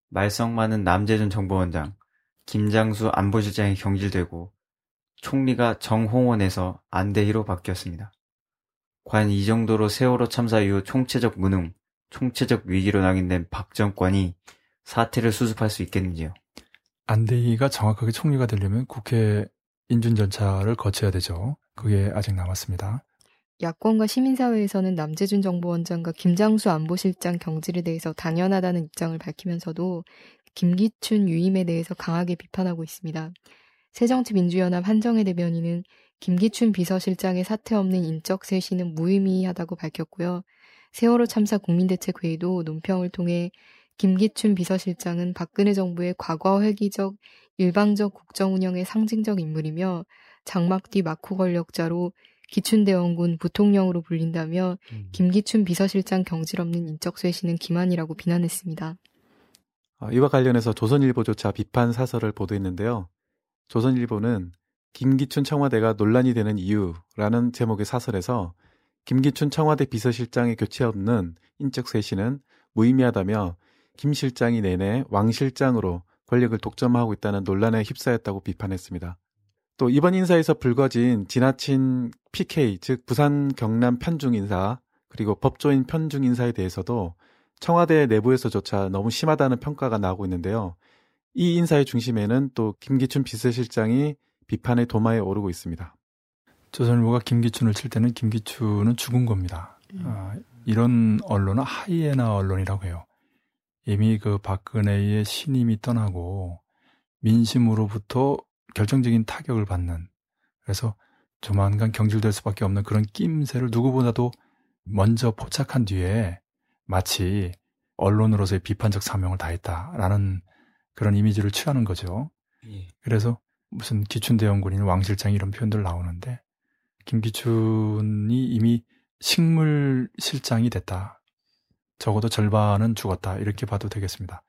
말썽 많은 남재준 정보원장, 김장수 안보실장이 경질되고 총리가 정홍원에서 안대희로 바뀌었습니다. 과연 이 정도로 세월호 참사 이후 총체적 무능, 총체적 위기로 낙인된 박 정권이 사태를 수습할 수 있겠는지요? 안대희가 정확하게 총리가 되려면 국회 인준 절차를 거쳐야 되죠. 그게 아직 남았습니다. 야권과 시민사회에서는 남재준 정보원장과 김장수 안보실장 경질에 대해서 당연하다는 입장을 밝히면서도 김기춘 유임에 대해서 강하게 비판하고 있습니다. 새정치민주연합 한정혜 대변인은 김기춘 비서실장의 사태 없는 인적 쇄신은 무의미하다고 밝혔고요. 세월호 참사 국민대책회의도 논평을 통해 김기춘 비서실장은 박근혜 정부의 과거 회기적 일방적 국정 운영의 상징적 인물이며 장막 뒤 마쿠 권력자로 기춘대원군 부통령으로 불린다며 음. 김기춘 비서실장 경질 없는 인적 쇄신은 기만이라고 비난했습니다. 어, 이와 관련해서 조선일보조차 비판 사설을 보도했는데요. 조선일보는 김기춘 청와대가 논란이 되는 이유라는 제목의 사설에서 김기춘 청와대 비서실장의 교체 없는 인적 쇄신은 무의미하다며 김 실장이 내내 왕 실장으로 권력을 독점하고 있다는 논란에 휩싸였다고 비판했습니다. 또 이번 인사에서 불거진 지나친 PK, 즉 부산 경남 편중 인사, 그리고 법조인 편중 인사에 대해서도 청와대 내부에서조차 너무 심하다는 평가가 나오고 있는데요. 이 인사의 중심에는 또 김기춘 비서실장이 비판의 도마에 오르고 있습니다. 조선일보가 김기춘을 칠 때는 김기춘은 죽은 겁니다. 음. 아, 이런 언론은 하이에나 언론이라고 해요. 이미 그 박근혜의 신임이 떠나고 민심으로부터 결정적인 타격을 받는 그래서 조만간 경질될 수밖에 없는 그런 낌새를 누구보다도 먼저 포착한 뒤에 마치 언론으로서의 비판적 사명을 다했다라는 그런 이미지를 취하는 거죠. 예. 그래서 무슨 기춘대원군인 왕실장 이런 표현들 나오는데 김기춘이 이미 식물 실장이 됐다. 적어도 절반은 죽었다. 이렇게 봐도 되겠습니다.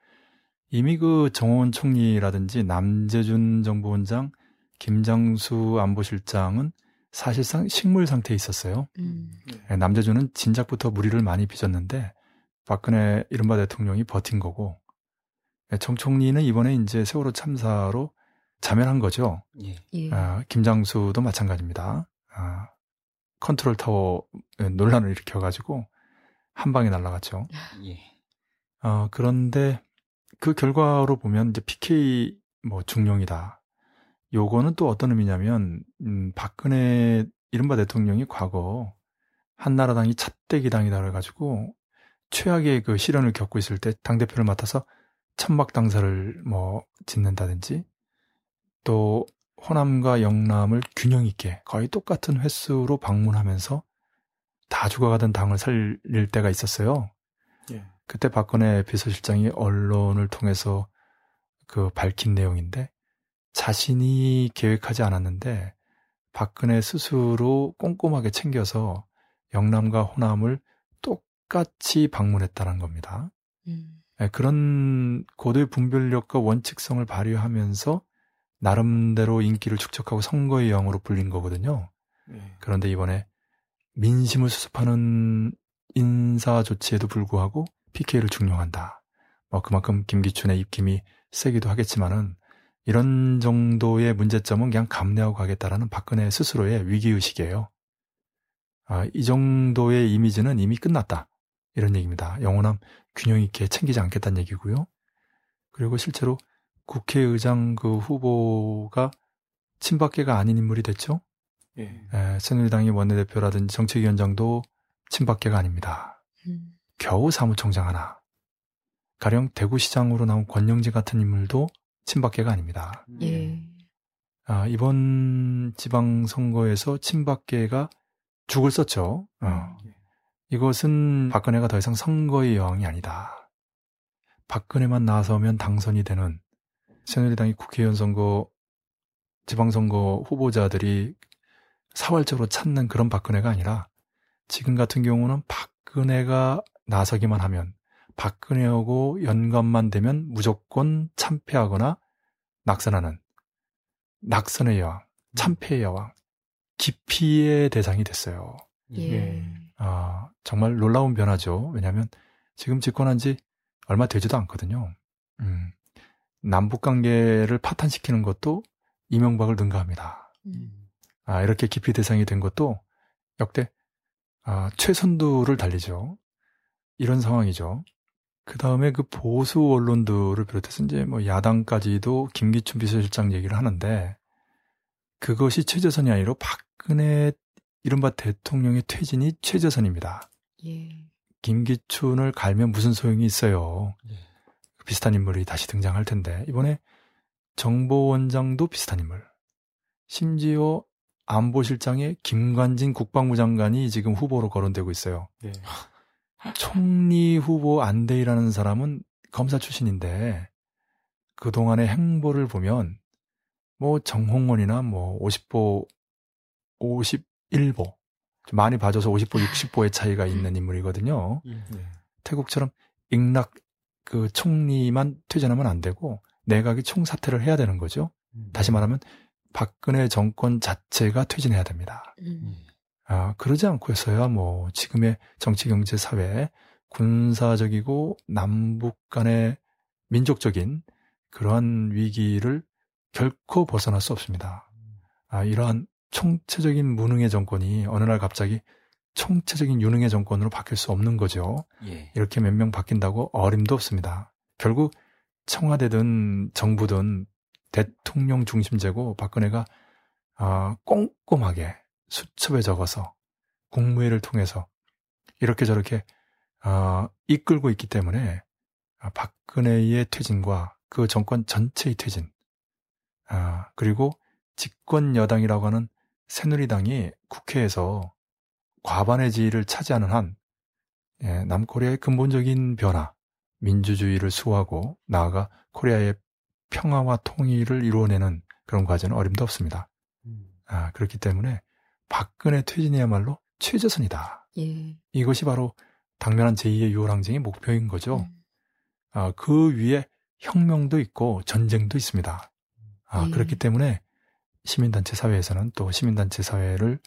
이미 그 정원 총리라든지 남재준 정보원장, 김장수 안보실장은 사실상 식물 상태에 있었어요. 음. 네, 남재준은 진작부터 물의를 많이 빚었는데 박근혜 이른바 대통령이 버틴 거고 네, 정 총리는 이번에 이제 세월호 참사로 자멸한 거죠. 예. 예. 아, 김장수도 마찬가지입니다. 아, 컨트롤 타워 논란을 일으켜가지고 한 방에 날라갔죠. 예. 어, 그런데 그 결과로 보면 이제 PK 뭐 중용이다. 요거는 또 어떤 의미냐면 음, 박근혜 이른바 대통령이 과거 한나라당이 찻대기당이다 그래가지고 최악의 그 시련을 겪고 있을 때 당 대표를 맡아서 천막 당사를 뭐 짓는다든지 또 호남과 영남을 균형 있게 거의 똑같은 횟수로 방문하면서 다 죽어가던 당을 살릴 때가 있었어요. 예. 그때 박근혜 비서실장이 언론을 통해서 그 밝힌 내용인데 자신이 계획하지 않았는데 박근혜 스스로 꼼꼼하게 챙겨서 영남과 호남을 똑같이 방문했다는 겁니다. 음. 네, 그런 고도의 분별력과 원칙성을 발휘하면서 나름대로 인기를 축적하고 선거의 영으로 불린 거거든요. 네. 그런데 이번에 민심을 수습하는 인사 조치에도 불구하고 PK를 중용한다. 뭐 그만큼 김기춘의 입김이 세기도 하겠지만은 이런 정도의 문제점은 그냥 감내하고 가겠다라는 박근혜 스스로의 위기의식이에요. 아, 이 정도의 이미지는 이미 끝났다. 이런 얘기입니다. 영원함 균형 있게 챙기지 않겠다는 얘기고요. 그리고 실제로 국회의장 그 후보가 친박계가 아닌 인물이 됐죠. 예. 에, 새누리당의 원내대표라든지 정책위원장도 친박계가 아닙니다. 음. 겨우 사무총장 하나. 가령 대구시장으로 나온 권영지 같은 인물도 친박계가 아닙니다. 예. 아, 이번 지방선거에서 친박계가 죽을 썼죠. 어. 음. 이것은 박근혜가 더 이상 선거의 여왕이 아니다. 박근혜만 나서면 당선이 되는 새누리당이 국회의원 선거, 지방선거 후보자들이 사활적으로 찾는 그런 박근혜가 아니라 지금 같은 경우는 박근혜가 나서기만 하면 박근혜하고 연관만 되면 무조건 참패하거나 낙선하는 낙선의 여왕, 참패의 여왕, 기피의 대상이 됐어요. 예. 예. 아, 정말 놀라운 변화죠. 왜냐하면 지금 집권한 지 얼마 되지도 않거든요. 음, 남북 관계를 파탄시키는 것도 이명박을 능가합니다. 음. 아, 이렇게 기피 대상이 된 것도 역대 아, 최선두를 달리죠. 이런 상황이죠. 그 다음에 그 보수 언론들을 비롯해서 이제 뭐 야당까지도 김기춘 비서실장 얘기를 하는데 그것이 최저선이 아니라 박근혜 이른바 대통령의 퇴진이 최저선입니다. 예. 김기춘을 갈면 무슨 소용이 있어요. 비슷한 인물이 다시 등장할 텐데 이번에 정보원장도 비슷한 인물. 심지어 안보실장의 김관진 국방부 장관이 지금 후보로 거론되고 있어요. 네. 총리 후보 안대희라는 사람은 검사 출신인데 그동안의 행보를 보면 뭐 정홍원이나 뭐 50보 51보 좀 많이 봐줘서 50보 60보의 차이가 있는 인물이거든요. 네. 태국처럼 익락 그 총리만 퇴진하면 안 되고 내각이 총사퇴를 해야 되는 거죠. 다시 말하면 박근혜 정권 자체가 퇴진해야 됩니다. 음. 아, 그러지 않고서야 뭐 지금의 정치, 경제, 사회, 군사적이고 남북 간의 민족적인 그러한 위기를 결코 벗어날 수 없습니다. 아, 이러한 총체적인 무능의 정권이 어느 날 갑자기 총체적인 유능의 정권으로 바뀔 수 없는 거죠. 예. 이렇게 몇 명 바뀐다고 어림도 없습니다. 결국 청와대든 정부든 대통령 중심제고 박근혜가 아, 꼼꼼하게 수첩에 적어서 국무회를 통해서 이렇게 저렇게 아, 이끌고 있기 때문에 아, 박근혜의 퇴진과 그 정권 전체의 퇴진 아, 그리고 집권 여당이라고 하는 새누리당이 국회에서 과반의 지위를 차지하는 한 예, 남코리아의 근본적인 변화, 민주주의를 수호하고 나아가 코리아의 평화와 통일을 이루어내는 그런 과제는 어림도 없습니다. 아, 그렇기 때문에 박근혜 퇴진이야말로 최저선이다. 예. 이것이 바로 당면한 제2의 6월 항쟁의 목표인 거죠. 음. 아, 그 위에 혁명도 있고 전쟁도 있습니다. 아, 예. 그렇기 때문에 시민단체 사회에서는 또 시민단체 사회를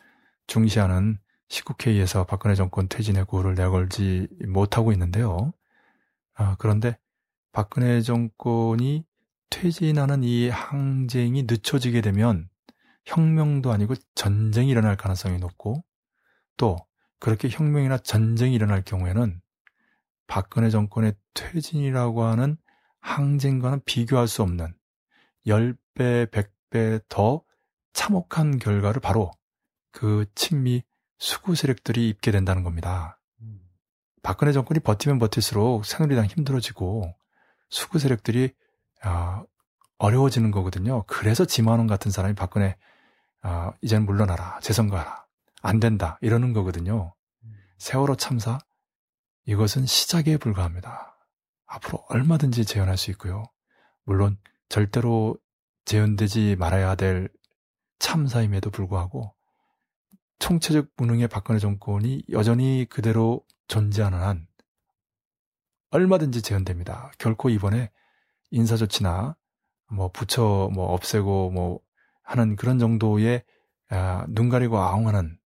중시하는 시국회의에서 박근혜 정권 퇴진의 구호를 내걸지 못하고 있는데요. 아, 그런데 박근혜 정권이 퇴진하는 이 항쟁이 늦춰지게 되면 혁명도 아니고 전쟁이 일어날 가능성이 높고 또 그렇게 혁명이나 전쟁이 일어날 경우에는 박근혜 정권의 퇴진이라고 하는 항쟁과는 비교할 수 없는 10배, 100배 더 참혹한 결과를 바로 그 친미 수구 세력들이 입게 된다는 겁니다. 박근혜 정권이 버티면 버틸수록 새누리당 힘들어지고 수구 세력들이 아, 어려워지는 거거든요. 그래서 지만원 같은 사람이 박근혜 아, 이제는 물러나라, 재선거하라, 안 된다 이러는 거거든요. 세월호 참사 이것은 시작에 불과합니다. 앞으로 얼마든지 재현할 수 있고요. 물론 절대로 재현되지 말아야 될 참사임에도 불구하고 총체적 무능의 박근혜 정권이 여전히 그대로 존재하는 한 얼마든지 재현됩니다. 결코 이번에 인사 조치나 뭐 부처 뭐 없애고 뭐 하는 그런 정도의 아, 눈 가리고 아웅하는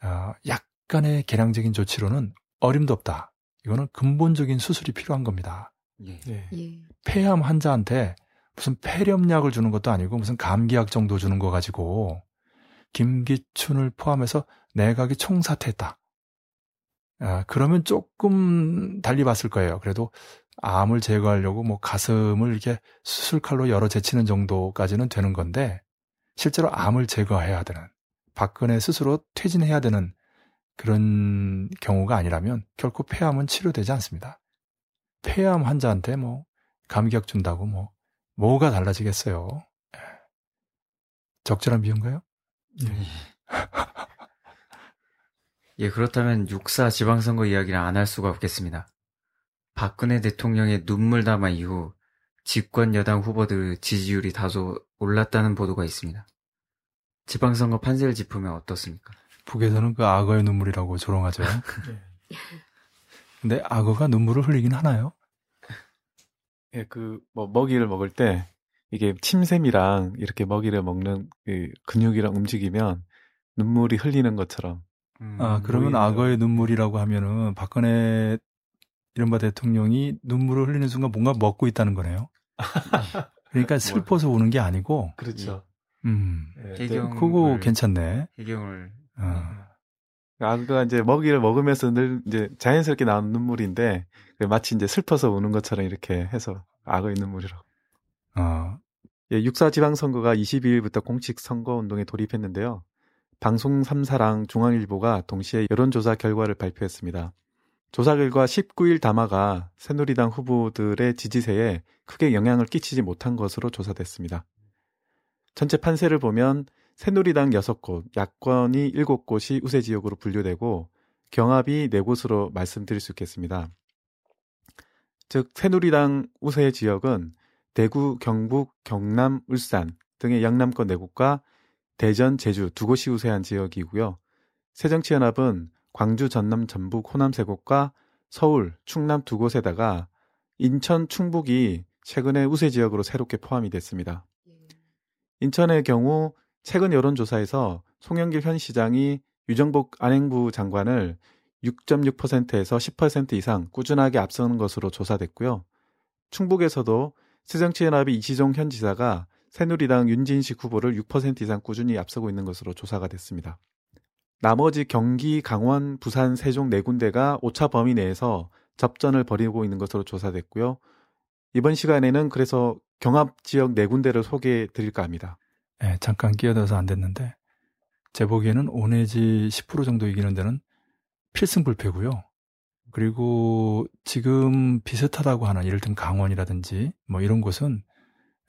아, 약간의 개량적인 조치로는 어림도 없다. 이거는 근본적인 수술이 필요한 겁니다. 예. 네. 예. 폐암 환자한테 무슨 폐렴약을 주는 것도 아니고 무슨 감기약 정도 주는 거 가지고 김기춘을 포함해서 내각이 총사퇴했다. 아, 그러면 조금 달리 봤을 거예요. 그래도 암을 제거하려고 뭐 가슴을 이렇게 수술칼로 열어 제치는 정도까지는 되는 건데 실제로 암을 제거해야 되는 박근혜 스스로 퇴진해야 되는 그런 경우가 아니라면 결코 폐암은 치료되지 않습니다. 폐암 환자한테 뭐 감기약 준다고 뭐 뭐가 달라지겠어요. 예. 적절한 비유인가요? 예, 그렇다면 육사 지방선거 이야기를 안 할 수가 없겠습니다. 박근혜 대통령의 눈물 담화 이후 집권 여당 후보들 지지율이 다소 올랐다는 보도가 있습니다. 지방선거 판세를 짚으면 어떻습니까? 북에서는 그 악어의 눈물이라고 조롱하죠. [LAUGHS] 근데 악어가 눈물을 흘리긴 하나요? 예, 그, 뭐, 먹이를 먹을 때, 이게 침샘이랑 이렇게 먹이를 먹는 그 근육이랑 움직이면 눈물이 흘리는 것처럼. 음, 아, 그러면 악어의 눈물이라고 하면은 박근혜 이른바 대통령이 눈물을 흘리는 순간 뭔가 먹고 있다는 거네요. [LAUGHS] 그러니까 슬퍼서 우는 게 아니고. 그렇죠. 음. 해경 그거 괜찮네. 해경을. 어. 악어가 이제 먹이를 먹으면서 늘 이제 자연스럽게 나오는 눈물인데 마치 이제 슬퍼서 우는 것처럼 이렇게 해서 악어의 눈물이라고. 어. 예, 육사 지방선거가 22일부터 공식 선거 운동에 돌입했는데요. 방송 3사랑 중앙일보가 동시에 여론조사 결과를 발표했습니다. 조사 결과 19일 담화가 새누리당 후보들의 지지세에 크게 영향을 끼치지 못한 것으로 조사됐습니다. 전체 판세를 보면 새누리당 6곳, 야권이 7곳이 우세 지역으로 분류되고 경합이 4곳으로 말씀드릴 수 있겠습니다. 즉 새누리당 우세 지역은 대구, 경북, 경남, 울산 등의 영남권 4곳과 대전, 제주 두 곳이 우세한 지역이고요. 새정치연합은 광주, 전남, 전북, 호남 세 곳과 서울, 충남 두 곳에다가 인천, 충북이 최근에 우세 지역으로 새롭게 포함이 됐습니다. 인천의 경우 최근 여론조사에서 송영길 현 시장이 유정복 안행부 장관을 6.6%에서 10% 이상 꾸준하게 앞서는 것으로 조사됐고요. 충북에서도 새정치연합의 이시종 현 지사가 새누리당 윤진식 후보를 6% 이상 꾸준히 앞서고 있는 것으로 조사가 됐습니다. 나머지 경기, 강원, 부산, 세종 네 군데가 오차 범위 내에서 접전을 벌이고 있는 것으로 조사됐고요. 이번 시간에는 그래서 경합 지역 네 군데를 소개해 드릴까 합니다. 네, 잠깐 끼어들어서 안 됐는데 제 보기에는 5 내지 10% 정도 이기는 데는 필승 불패고요. 그리고 지금 비슷하다고 하는 예를 든 강원이라든지 뭐 이런 곳은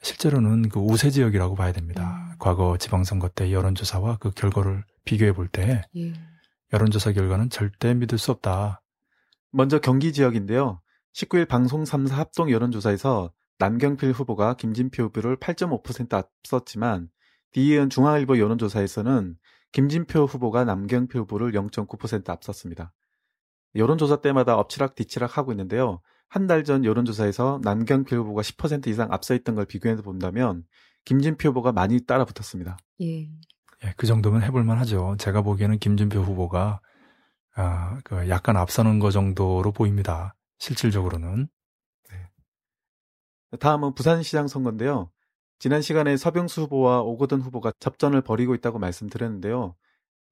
실제로는 그 우세 지역이라고 봐야 됩니다. 음. 과거 지방선거 때 여론조사와 그 결과를 비교해 볼때 예. 여론조사 결과는 절대 믿을 수 없다. 먼저 경기 지역인데요. 19일 방송 3사 합동 여론조사에서 남경필 후보가 김진표 후보를 8.5% 앞섰지만 뒤이은 중앙일보 여론조사에서는 김진표 후보가 남경필 후보를 0.9% 앞섰습니다. 여론조사 때마다 엎치락 뒤치락 하고 있는데요. 한 달 전 여론조사에서 남경필 후보가 10% 이상 앞서 있던 걸 비교해서 본다면 김진표 후보가 많이 따라 붙었습니다. 예. 예, 그 정도면 해볼만 하죠. 제가 보기에는 김진표 후보가 아, 그 약간 앞서는 거 정도로 보입니다. 실질적으로는. 네. 다음은 부산시장 선거인데요. 지난 시간에 서병수 후보와 오거든 후보가 접전을 벌이고 있다고 말씀드렸는데요.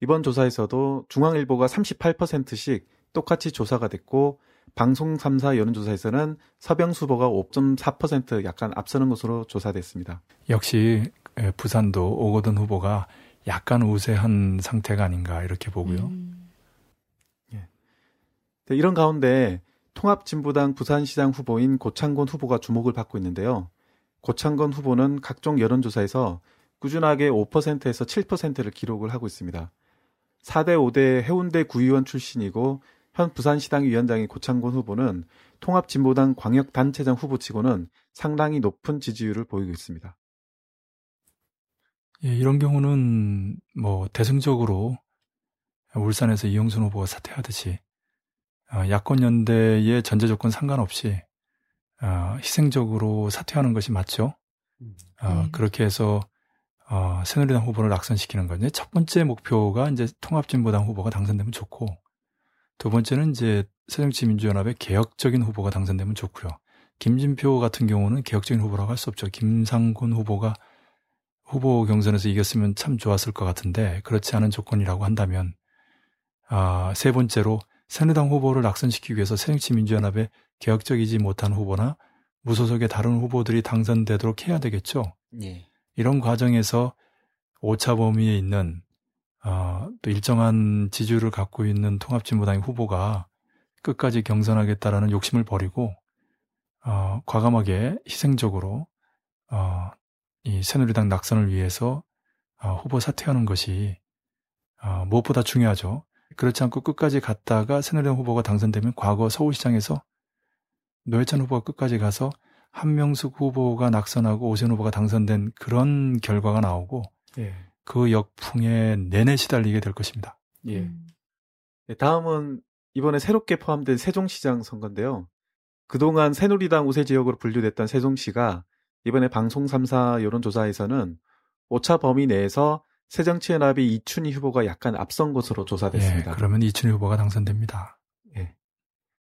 이번 조사에서도 중앙일보가 38%씩 똑같이 조사가 됐고 방송 3사 여론조사에서는 서병수 후보가 5.4% 약간 앞서는 것으로 조사됐습니다. 역시 부산도 오거든 후보가 약간 우세한 상태가 아닌가 이렇게 보고요. 음. 예. 네, 이런 가운데 통합진보당 부산시장 후보인 고창곤 후보가 주목을 받고 있는데요. 고창건 후보는 각종 여론조사에서 꾸준하게 5%에서 7%를 기록을 하고 있습니다. 4대 5대 해운대 구의원 출신이고 현 부산시당 위원장인 고창곤 후보는 통합진보당 광역단체장 후보치고는 상당히 높은 지지율을 보이고 있습니다. 예, 이런 경우는 뭐 대승적으로 울산에서 이영순 후보가 사퇴하듯이 어, 야권 연대의 전제 조건 상관없이 어, 희생적으로 사퇴하는 것이 맞죠. 어, 네. 그렇게 해서 어, 새누리당 후보를 낙선시키는 거죠. 첫 번째 목표가 이제 통합진보당 후보가 당선되면 좋고 두 번째는 이제 새정치민주연합의 개혁적인 후보가 당선되면 좋고요. 김진표 같은 경우는 개혁적인 후보라고 할 수 없죠. 김상곤 후보가 후보 경선에서 이겼으면 참 좋았을 것 같은데 그렇지 않은 조건이라고 한다면 아, 세 번째로 새누리당 후보를 낙선시키기 위해서 새정치민주연합의 개혁적이지 못한 후보나 무소속의 다른 후보들이 당선되도록 해야 되겠죠. 예. 이런 과정에서 오차 범위에 있는 어, 또 일정한 지지율을 갖고 있는 통합진보당의 후보가 끝까지 경선하겠다라는 욕심을 버리고 어, 과감하게 희생적으로 어, 이 새누리당 낙선을 위해서 어, 후보 사퇴하는 것이 어, 무엇보다 중요하죠. 그렇지 않고 끝까지 갔다가 새누리당 후보가 당선되면 과거 서울시장에서 노회찬 후보가 끝까지 가서 한명숙 후보가 낙선하고 오세훈 후보가 당선된 그런 결과가 나오고 예. 그 역풍에 내내 시달리게 될 것입니다. 예. 음. 네, 다음은 이번에 새롭게 포함된 세종시장 선거인데요. 그동안 새누리당 우세 지역으로 분류됐던 세종시가 이번에 방송 3사 여론조사에서는 오차 범위 내에서 새정치연합이 이춘희 후보가 약간 앞선 것으로 조사됐습니다. 예, 그러면 이춘희 후보가 당선됩니다. 예.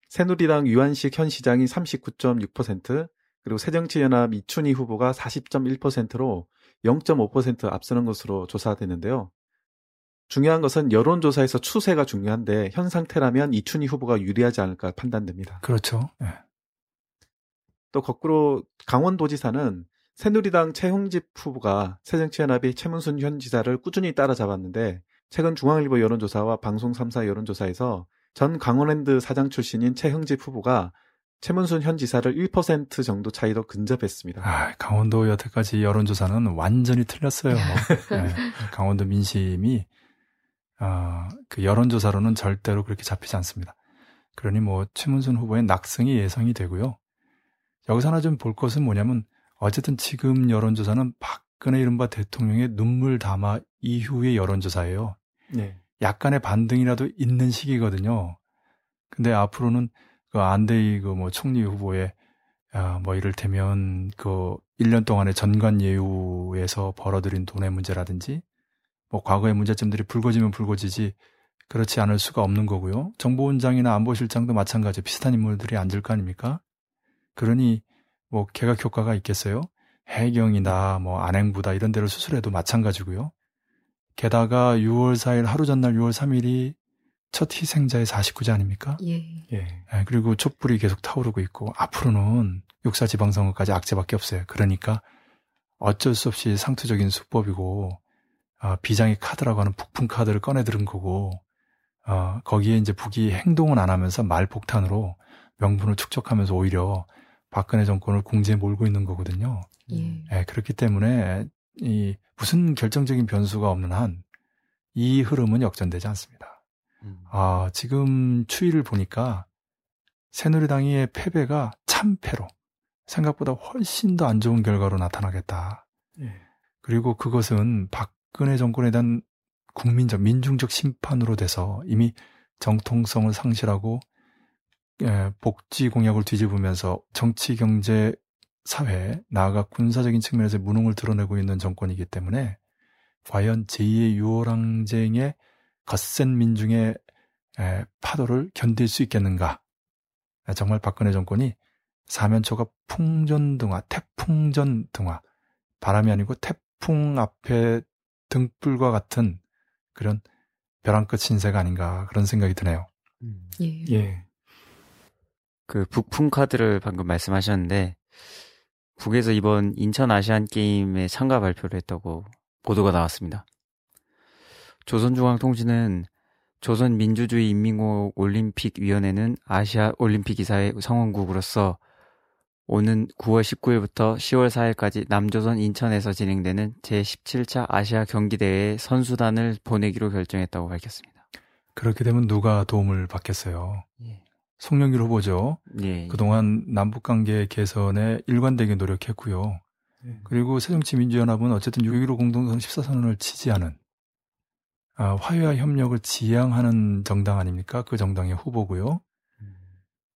새누리당 유한식 현 시장이 39.6%, 그리고 새정치연합 이춘희 후보가 40.1%로 0.5% 앞서는 것으로 조사됐는데요. 중요한 것은 여론조사에서 추세가 중요한데 현 상태라면 이춘희 후보가 유리하지 않을까 판단됩니다. 그렇죠. 예. 또 거꾸로 강원도지사는 새누리당 최홍집 후보가 새정치연합이 최문순 현 지사를 꾸준히 따라잡았는데 최근 중앙일보 여론조사와 방송 3사 여론조사에서 전 강원랜드 사장 출신인 최흥집 후보가 최문순 현 지사를 1% 정도 차이로 근접했습니다. 아, 강원도 여태까지 여론조사는 완전히 틀렸어요. 네, 강원도 민심이 어, 그 여론조사로는 절대로 그렇게 잡히지 않습니다. 그러니 뭐 최문순 후보의 낙승이 예상이 되고요. 여기서 하나 좀 볼 것은 뭐냐면 어쨌든 지금 여론조사는 박근혜 이른바 대통령의 눈물 담아 이후의 여론조사예요. 네. 약간의 반등이라도 있는 시기거든요. 근데 앞으로는 그 안대희 그뭐 총리 후보의 아, 뭐 이를테면 그 1년 동안의 전관 예우에서 벌어들인 돈의 문제라든지 뭐 과거의 문제점들이 불거지면 불거지지 그렇지 않을 수가 없는 거고요. 정보원장이나 안보실장도 마찬가지 비슷한 인물들이 앉을 거 아닙니까? 그러니 뭐 개각 효과가 있겠어요? 해경이나 뭐 안행부다 이런 데를 수술해도 마찬가지고요. 게다가 6월 4일 하루 전날 6월 3일이 첫 희생자의 49제 아닙니까? 예. 예. 예. 그리고 촛불이 계속 타오르고 있고 앞으로는 육사 지방선거까지 악재밖에 없어요. 그러니까 어쩔 수 없이 상투적인 수법이고 어, 비장의 카드라고 하는 북풍 카드를 꺼내 들은 거고 어, 거기에 이제 북이 행동은 안 하면서 말 폭탄으로 명분을 축적하면서 오히려 박근혜 정권을 궁지에 몰고 있는 거거든요. 예. 예, 그렇기 때문에 이 무슨 결정적인 변수가 없는 한 이 흐름은 역전되지 않습니다. 음. 아, 지금 추이를 보니까 새누리당의 패배가 참패로 생각보다 훨씬 더 안 좋은 결과로 나타나겠다. 예. 그리고 그것은 박근혜 정권에 대한 국민적, 민중적 심판으로 돼서 이미 정통성을 상실하고 예, 복지 공약을 뒤집으면서 정치, 경제, 사회, 나아가 군사적인 측면에서 무능을 드러내고 있는 정권이기 때문에 과연 제2의 유월항쟁의 거센 민중의 예, 파도를 견딜 수 있겠는가? 예, 정말 박근혜 정권이 사면초가 풍전등화, 태풍전등화, 바람이 아니고 태풍 앞에 등불과 같은 그런 벼랑 끝 신세가 아닌가 그런 생각이 드네요. 음. 예. 예. 그 북풍 카드를 방금 말씀하셨는데 북에서 이번 인천 아시안 게임에 참가 발표를 했다고 보도가 나왔습니다. 조선중앙통신은 조선민주주의 인민공화국 올림픽위원회는 아시아 올림픽 이사의 성원국으로서 오는 9월 19일부터 10월 4일까지 남조선 인천에서 진행되는 제17차 아시아 경기대회에 선수단을 보내기로 결정했다고 밝혔습니다. 그렇게 되면 누가 도움을 받겠어요? 예. 송영길 후보죠. 예, 예. 그동안 남북관계 개선에 일관되게 노력했고요. 예. 그리고 새정치민주연합은 어쨌든 6.15 공동선 14선언을 지지하는 아, 화해와 협력을 지향하는 정당 아닙니까? 그 정당의 후보고요.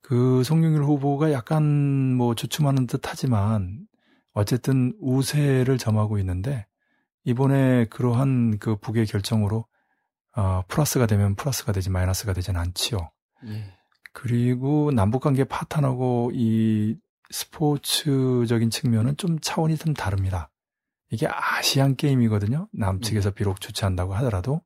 그 송영길 후보가 약간 뭐 주춤하는 듯 하지만 어쨌든 우세를 점하고 있는데 이번에 그러한 그 북의 결정으로 어, 플러스가 되면 플러스가 되지 마이너스가 되지는 않지요. 예. 그리고 남북 관계 파탄하고 이 스포츠적인 측면은 좀 차원이 좀 다릅니다. 이게 아시안 게임이거든요. 남측에서 음. 비록 주최한다고 하더라도.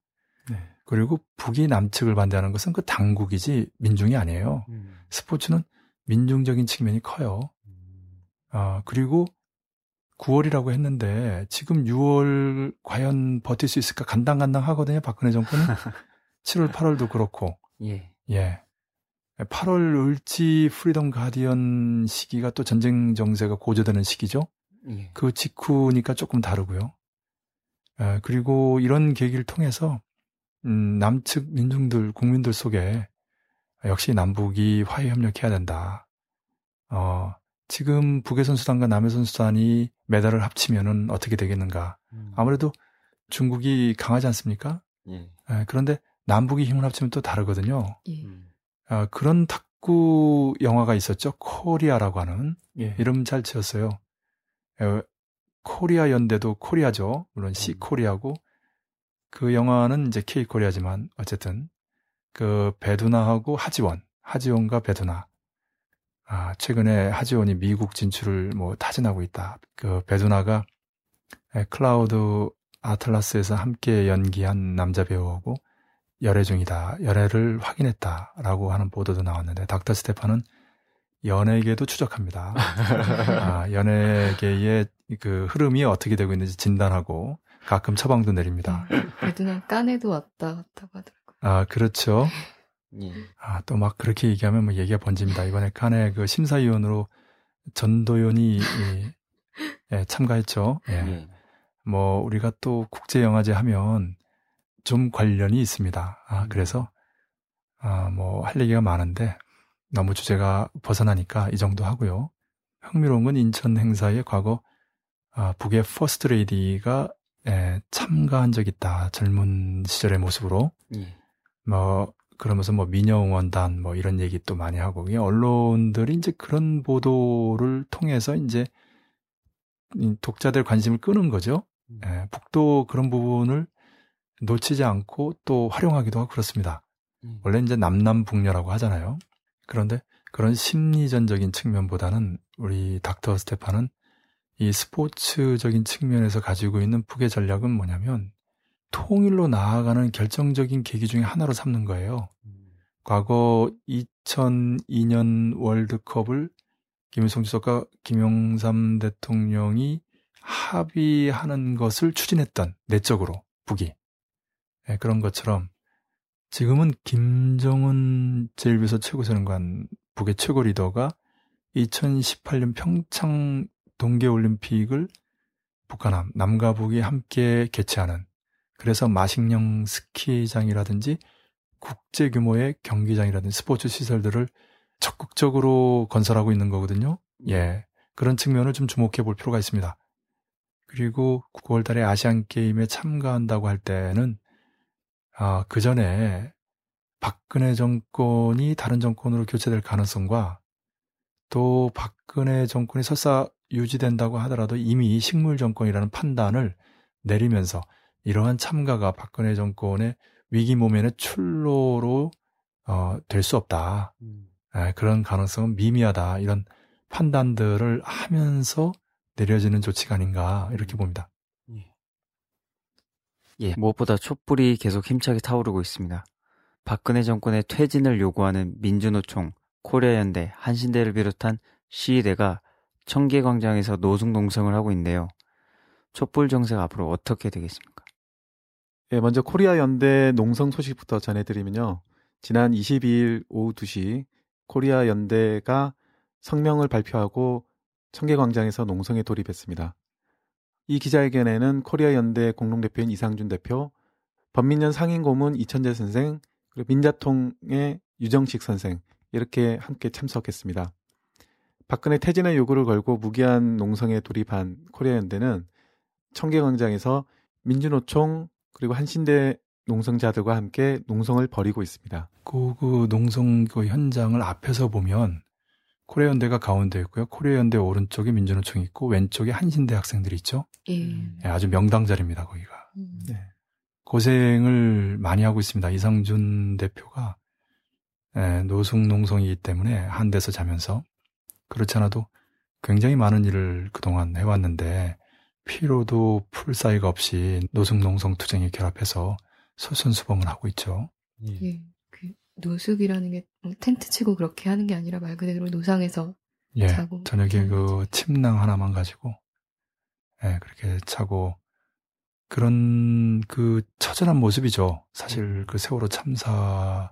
네. 그리고 북이 남측을 반대하는 것은 그 당국이지 민중이 아니에요. 음. 스포츠는 민중적인 측면이 커요. 음. 아, 그리고 9월이라고 했는데 지금 6월 과연 버틸 수 있을까 간당간당 하거든요. 박근혜 정권은. [LAUGHS] 7월, 8월도 그렇고. 예. 예. 8월 을지 프리덤 가디언 시기가 또 전쟁 정세가 고조되는 시기죠. 예. 그 직후니까 조금 다르고요. 에, 그리고 이런 계기를 통해서 음, 남측 민중들, 국민들 속에 역시 남북이 화해 협력해야 된다. 어, 지금 북의 선수단과 남의 선수단이 메달을 합치면은 어떻게 되겠는가. 음. 아무래도 중국이 강하지 않습니까? 예. 에, 그런데 남북이 힘을 합치면 또 다르거든요. 예. 아, 그런 탁구 영화가 있었죠. 코리아라고 하는 예. 이름 잘 지었어요. 에, 코리아 연대도 코리아죠. 물론 C 코리아고 그 영화는 이제 K 코리아지만 어쨌든 그 배두나하고 하지원, 하지원과 배두나. 아, 최근에 하지원이 미국 진출을 뭐 타진하고 있다. 그 배두나가 클라우드 아틀라스에서 함께 연기한 남자 배우하고 열애 중이다. 열애를 확인했다라고 하는 보도도 나왔는데 닥터 스테판은 연예계도 추적합니다. [LAUGHS] 아, 연예계의 그 흐름이 어떻게 되고 있는지 진단하고 가끔 처방도 내립니다. 배두나 깐에도 왔다 갔다고 하더라고요. 아, 그렇죠. 예. 아, 또 막 그렇게 얘기하면 뭐 얘기가 번집니다. 이번에 칸에 그 심사위원으로 전도연이 이, 예, 참가했죠. 예. 예. 뭐 우리가 또 국제 영화제 하면 좀 관련이 있습니다. 아, 음. 그래서 아, 뭐 할 얘기가 많은데 너무 주제가 벗어나니까 이 정도 하고요. 흥미로운 건 인천 행사에 과거 아, 북의 퍼스트 레이디가 예, 참가한 적 있다. 젊은 시절의 모습으로. 예. 뭐 그러면서 뭐 미녀응원단 뭐 이런 얘기 또 많이 하고 언론들이 이제 그런 보도를 통해서 이제 이 독자들 관심을 끄는 거죠. 음. 예, 북도 그런 부분을 놓치지 않고 또 활용하기도 하고 그렇습니다. 음. 원래 이제 남남북녀라고 하잖아요. 그런데 그런 심리전적인 측면보다는 우리 닥터 스테판은 이 스포츠적인 측면에서 가지고 있는 북의 전략은 뭐냐면 통일로 나아가는 결정적인 계기 중에 하나로 삼는 거예요. 음. 과거 2002년 월드컵을 김일성 주석과 김영삼 대통령이 합의하는 것을 추진했던 내적으로 북이 예, 그런 것처럼 지금은 김정은 제1비서 최고사령관 북의 최고 리더가 2018년 평창 동계올림픽을 남, 남과 북이 함께 개최하는 그래서 마식령 스키장이라든지 국제 규모의 경기장이라든지 스포츠 시설들을 적극적으로 건설하고 있는 거거든요. 예. 그런 측면을 좀 주목해 볼 필요가 있습니다. 그리고 9월 달에 아시안 게임에 참가한다고 할 때는 아, 그 전에 박근혜 정권이 다른 정권으로 교체될 가능성과 또 박근혜 정권이 설사 유지된다고 하더라도 이미 식물 정권이라는 판단을 내리면서 이러한 참가가 박근혜 정권의 위기 모면의 출로로 어, 될 수 없다. 음. 에, 그런 가능성은 미미하다. 이런 판단들을 하면서 내려지는 조치가 아닌가 이렇게 봅니다. 예, 무엇보다 촛불이 계속 힘차게 타오르고 있습니다. 박근혜 정권의 퇴진을 요구하는 민주노총, 코리아연대, 한신대를 비롯한 시위대가 청계광장에서 노숙농성을 하고 있는데요. 촛불 정세가 앞으로 어떻게 되겠습니까? 예, 먼저 코리아 연대 농성 소식부터 전해드리면요. 지난 22일 오후 2시 코리아 연대가 성명을 발표하고 청계광장에서 농성에 돌입했습니다. 이 기자회견에는 코리아 연대 공동대표인 이상준 대표, 범민련 상임고문 이천재 선생, 그리고 민자통의 유정식 선생 이렇게 함께 참석했습니다. 박근혜 퇴진의 요구를 걸고 무기한 농성에 돌입한 코리아 연대는 청계광장에서 민주노총 그리고 한신대 농성자들과 함께 농성을 벌이고 있습니다. 그, 그 농성 그 현장을 앞에서 보면 코리아 연대가 가운데 있고요. 코리아 연대 오른쪽에 민주노총이 있고 왼쪽에 한신대 학생들이 있죠. 예. 예, 아주 명당 자리입니다. 거기가. 음. 네. 고생을 많이 하고 있습니다. 이상준 대표가 예, 노숙 농성이기 때문에 한데서 자면서 그렇지 않아도 굉장히 많은 일을 그동안 해왔는데 피로도 풀 사이가 없이 노숙 농성 투쟁에 결합해서 솔선수범을 하고 있죠. 예. 그 노숙이라는 게뭐 텐트 치고 그렇게 하는 게 아니라 말 그대로 노상에서 예, 자고 저녁에 그 침낭 하나만 가지고 예, 그렇게 자고 그런 그 처절한 모습이죠. 사실 그 세월호 참사의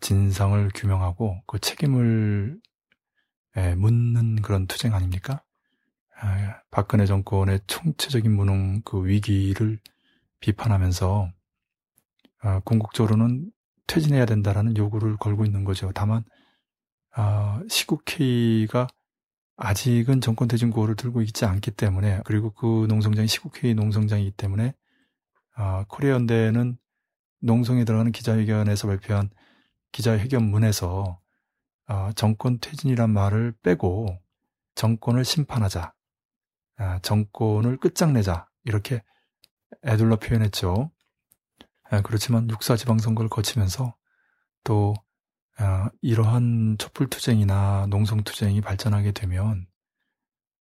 진상을 규명하고 그 책임을 예, 묻는 그런 투쟁 아닙니까? 예, 박근혜 정권의 총체적인 무능 그 위기를 비판하면서 아, 궁극적으로는 퇴진해야 된다라는 요구를 걸고 있는 거죠. 다만 아, 시국회의가 아직은 정권 퇴진 구호를 들고 있지 않기 때문에 그리고 그 농성장이 시국회의 농성장이기 때문에 아, 코리아 연대는 농성에 들어가는 기자회견에서 발표한 기자회견문에서 어, 정권 퇴진이란 말을 빼고 정권을 심판하자, 아, 정권을 끝장내자 이렇게 애둘러 표현했죠. 아, 그렇지만 육사 지방선거를 거치면서 또 아, 이러한 촛불투쟁이나 농성투쟁이 발전하게 되면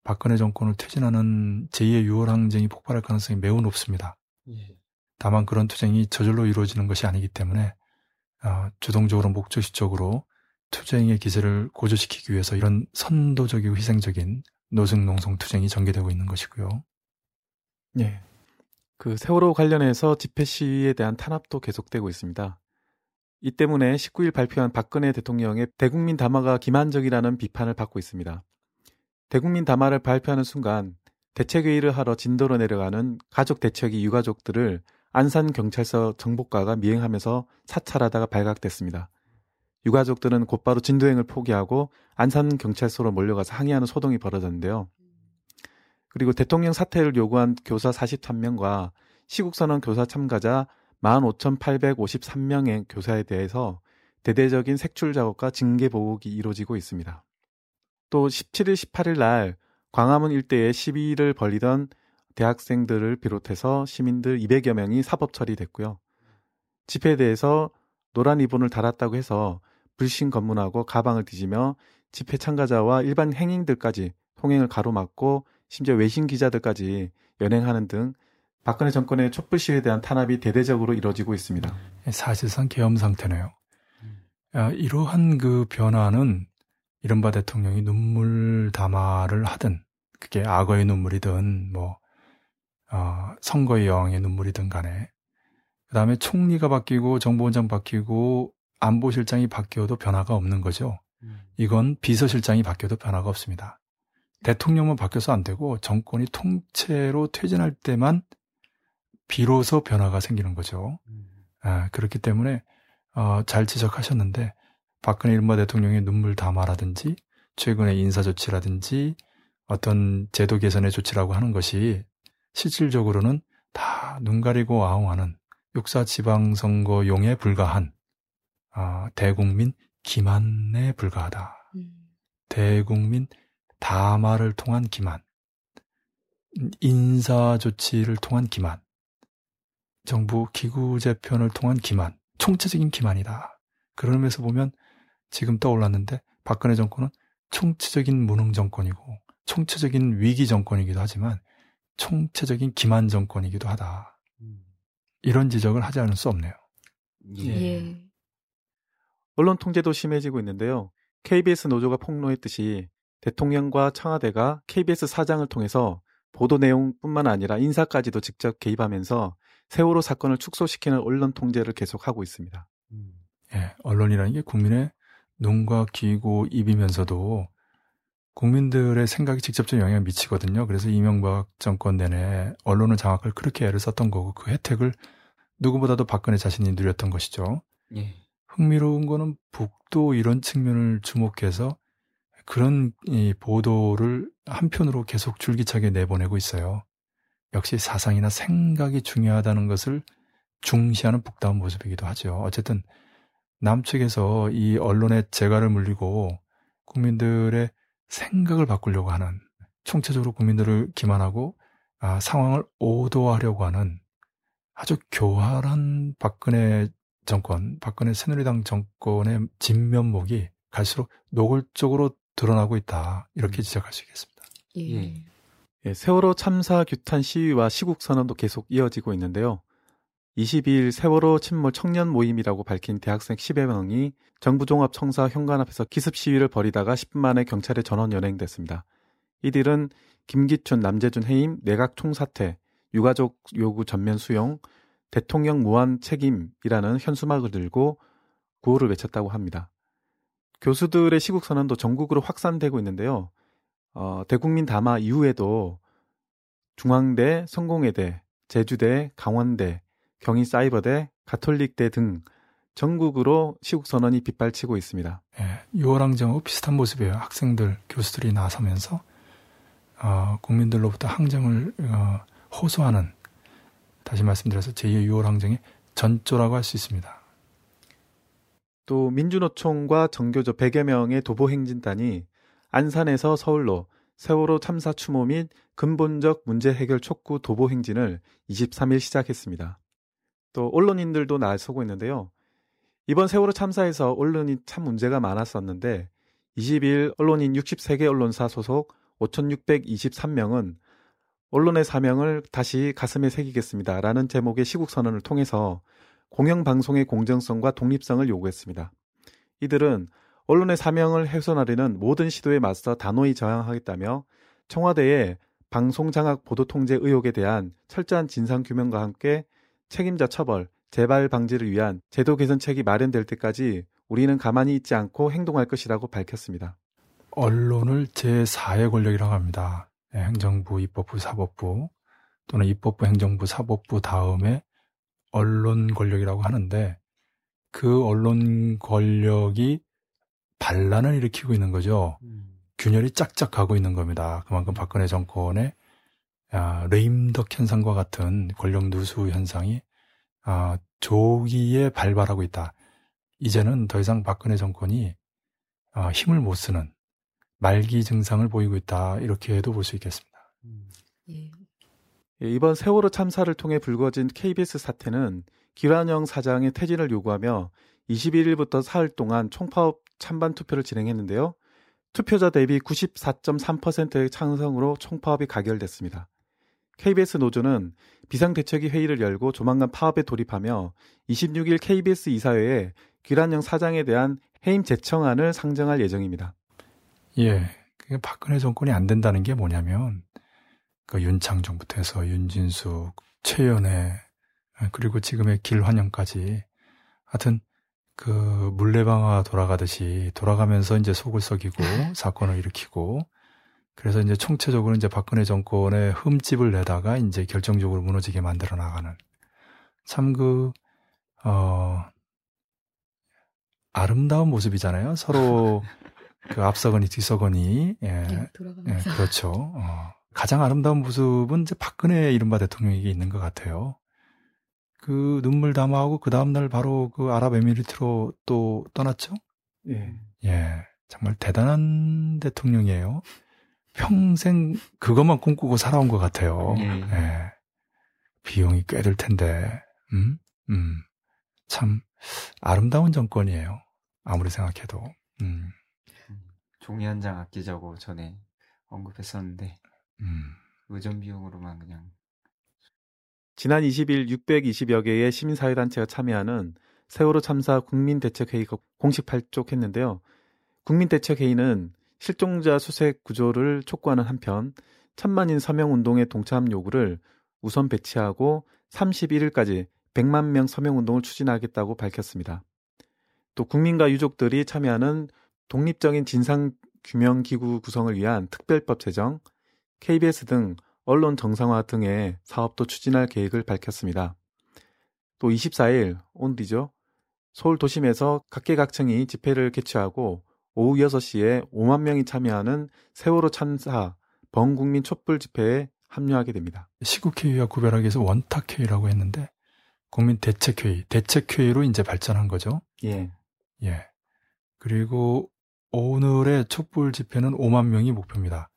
박근혜 정권을 퇴진하는 제2의 6월 항쟁이 폭발할 가능성이 매우 높습니다. 예. 다만 그런 투쟁이 저절로 이루어지는 것이 아니기 때문에 어, 주동적으로 목적식적으로 투쟁의 기세를 고조시키기 위해서 이런 선도적이고 희생적인 노승농성 투쟁이 전개되고 있는 것이고요. 예. 그 세월호 관련해서 집회 시위에 대한 탄압도 계속되고 있습니다. 이 때문에 19일 발표한 박근혜 대통령의 대국민 담화가 기만적이라는 비판을 받고 있습니다. 대국민 담화를 발표하는 순간 대책회의를 하러 진도로 내려가는 가족 대책위 유가족들을 안산 경찰서 정복과가 미행하면서 사찰하다가 발각됐습니다. 유가족들은 곧바로 진도행을 포기하고 안산 경찰서로 몰려가서 항의하는 소동이 벌어졌는데요. 그리고 대통령 사퇴를 요구한 교사 43명과 시국선언 교사 참가자 15,853명의 교사에 대해서 대대적인 색출 작업과 징계 보복이 이루어지고 있습니다. 또 17일, 18일 날 광화문 일대에 시위를 벌이던 대학생들을 비롯해서 시민들 200여 명이 사법 처리됐고요. 집회에 대해서 노란 리본을 달았다고 해서 불신 검문하고 가방을 뒤지며 집회 참가자와 일반 행인들까지 통행을 가로막고 심지어 외신 기자들까지 연행하는 등 박근혜 정권의 촛불 시위에 대한 탄압이 대대적으로 이뤄지고 있습니다. 사실상 계엄 상태네요. 아, 이러한 그 변화는 이른바 대통령이 눈물 담화를 하든 그게 악어의 눈물이든 뭐 어, 선거의 여왕의 눈물이든 간에 그 다음에 총리가 바뀌고 정보원장 바뀌고 안보실장이 바뀌어도 변화가 없는 거죠. 음. 이건 비서실장이 바뀌어도 변화가 없습니다. 대통령만 바뀌어서 안 되고 정권이 통째로 퇴진할 때만 비로소 변화가 생기는 거죠. 음. 아, 그렇기 때문에 어, 잘 지적하셨는데 박근혜 일마 대통령의 눈물 담화라든지 최근의 인사 조치라든지 어떤 제도 개선의 조치라고 하는 것이 실질적으로는 다 눈 가리고 아웅하는 육사 지방선거용에 불과한 어, 대국민 기만에 불과하다. 음. 대국민 담화를 통한 기만, 인사 조치를 통한 기만, 정부 기구 재편을 통한 기만, 총체적인 기만이다. 그런 의미에서 보면 지금 떠올랐는데 박근혜 정권은 총체적인 무능 정권이고 총체적인 위기 정권이기도 하지만 총체적인 기만 정권이기도 하다. 음. 이런 지적을 하지 않을 수 없네요. 예. 예. 언론 통제도 심해지고 있는데요. KBS 노조가 폭로했듯이 대통령과 청와대가 KBS 사장을 통해서 보도 내용뿐만 아니라 인사까지도 직접 개입하면서 세월호 사건을 축소시키는 언론 통제를 계속하고 있습니다. 음. 예, 언론이라는 게 국민의 눈과 귀고 입이면서도 국민들의 생각이 직접적 영향을 미치거든요. 그래서 이명박 정권 내내 언론을 장악할 그렇게 애를 썼던 거고 그 혜택을 누구보다도 박근혜 자신이 누렸던 것이죠. 예. 흥미로운 거는 북도 이런 측면을 주목해서 그런 이 보도를 한편으로 계속 줄기차게 내보내고 있어요. 역시 사상이나 생각이 중요하다는 것을 중시하는 북다운 모습이기도 하죠. 어쨌든 남측에서 이 언론의 재갈을 물리고 국민들의 생각을 바꾸려고 하는 총체적으로 국민들을 기만하고 아, 상황을 오도하려고 하는 아주 교활한 박근혜 정권, 박근혜 새누리당 정권의 진면목이 갈수록 노골적으로 드러나고 있다. 이렇게 음. 지적할 수 있겠습니다. 예. 예. 예, 세월호 참사 규탄 시위와 시국 선언도 계속 이어지고 있는데요. 22일 세월호 침몰 청년 모임이라고 밝힌 대학생 10여 명이 정부 종합 청사 현관 앞에서 기습 시위를 벌이다가 10분 만에 경찰에 전원 연행됐습니다. 이들은 김기춘, 남재준 해임, 내각 총사퇴, 유가족 요구 전면 수용, 대통령 무한 책임이라는 현수막을 들고 구호를 외쳤다고 합니다. 교수들의 시국 선언도 전국으로 확산되고 있는데요. 어, 대국민 담화 이후에도 중앙대, 성공회대, 제주대, 강원대, 경희사이버대, 가톨릭대 등 전국으로 시국 선언이 빗발치고 있습니다. 예, 6월 항쟁하고 비슷한 모습이에요. 학생들, 교수들이 나서면서 어, 국민들로부터 항쟁을 어, 호소하는 다시 말씀드려서 제2의 6월 항쟁의 전조라고 할 수 있습니다. 또 민주노총과 정교조 100여 명의 도보 행진단이 안산에서 서울로 세월호 참사 추모 및 근본적 문제 해결 촉구 도보 행진을 23일 시작했습니다. 또 언론인들도 나서고 있는데요. 이번 세월호 참사에서 언론이 참 문제가 많았었는데 20일 언론인 63개 언론사 소속 5,623명은 언론의 사명을 다시 가슴에 새기겠습니다. 라는 제목의 시국선언을 통해서 공영방송의 공정성과 독립성을 요구했습니다. 이들은 언론의 사명을 훼손하려는 모든 시도에 맞서 단호히 저항하겠다며 청와대에 방송장악 보도 통제 의혹에 대한 철저한 진상규명과 함께 책임자 처벌, 재발 방지를 위한 제도 개선책이 마련될 때까지 우리는 가만히 있지 않고 행동할 것이라고 밝혔습니다. 언론을 제4의 권력이라고 합니다. 예, 행정부, 입법부, 사법부 또는 입법부, 행정부, 사법부 다음에 언론 권력이라고 하는데 그 언론 권력이 반란을 일으키고 있는 거죠. 음. 균열이 짝짝 가고 있는 겁니다. 그만큼 박근혜 정권의 아, 레임덕 현상과 같은 권력 누수 현상이 아, 조기에 발발하고 있다. 이제는 더 이상 박근혜 정권이 아, 힘을 못 쓰는 말기 증상을 보이고 있다. 이렇게도 볼 수 있겠습니다. 음. 예. 예, 이번 세월호 참사를 통해 불거진 KBS 사태는 기란영 사장의 퇴진을 요구하며 21일부터 사흘 동안 총파업 찬반 투표를 진행했는데요. 투표자 대비 94.3%의 찬성으로 총파업이 가결됐습니다. KBS 노조는 비상대책위 회의를 열고 조만간 파업에 돌입하며 26일 KBS 이사회에 기란영 사장에 대한 해임 재청안을 상정할 예정입니다. 예. 박근혜 정권이 안 된다는 게 뭐냐면 그 윤창정부터 해서 윤진숙, 최연애 그리고 지금의 길환영까지 하여튼 그 물레방아 돌아가듯이 돌아가면서 이제 속을 썩이고 [LAUGHS] 사건을 일으키고 그래서 이제 총체적으로 이제 박근혜 정권의 흠집을 내다가 이제 결정적으로 무너지게 만들어 나가는 참 그, 어, 아름다운 모습이잖아요. 서로 [LAUGHS] 그 앞서거니 뒤서거니. 예. 네, 예, 그렇죠. 어. 가장 아름다운 모습은 이제 박근혜 이른바 대통령에게 있는 것 같아요. 그 눈물 담아하고 그 다음 날 바로 그 아랍에미리트로 또 떠났죠? 예. 예. 정말 대단한 대통령이에요. 평생 그것만 꿈꾸고 살아온 것 같아요. 예. 예. 비용이 꽤 들 텐데, 음, 음. 참 아름다운 정권이에요. 아무리 생각해도. 음. 종이 한 장 아끼자고 전에 언급했었는데, 음. 의전 비용으로만 그냥. 지난 20일 620여 개의 시민사회단체가 참여하는 세월호 참사 국민대책회의가 공식 발족했는데요. 국민대책회의는 실종자 수색 구조를 촉구하는 한편 천만인 서명운동의 동참 요구를 우선 배치하고 31일까지 100만 명 서명운동을 추진하겠다고 밝혔습니다. 또 국민과 유족들이 참여하는 독립적인 진상규명기구 구성을 위한 특별법 제정, KBS 등 언론 정상화 등의 사업도 추진할 계획을 밝혔습니다. 또 24일 온디죠. 서울 도심에서 각계각층이 집회를 개최하고 오후 6시에 5만 명이 참여하는 세월호 참사 범국민 촛불 집회에 합류하게 됩니다. 시국회의와 구별하기 위해서 원탁회의라고 했는데 국민 대책회의, 대책회의로 이제 발전한 거죠. 예. 예. 그리고 오늘의 촛불 집회는 5만 명이 목표입니다.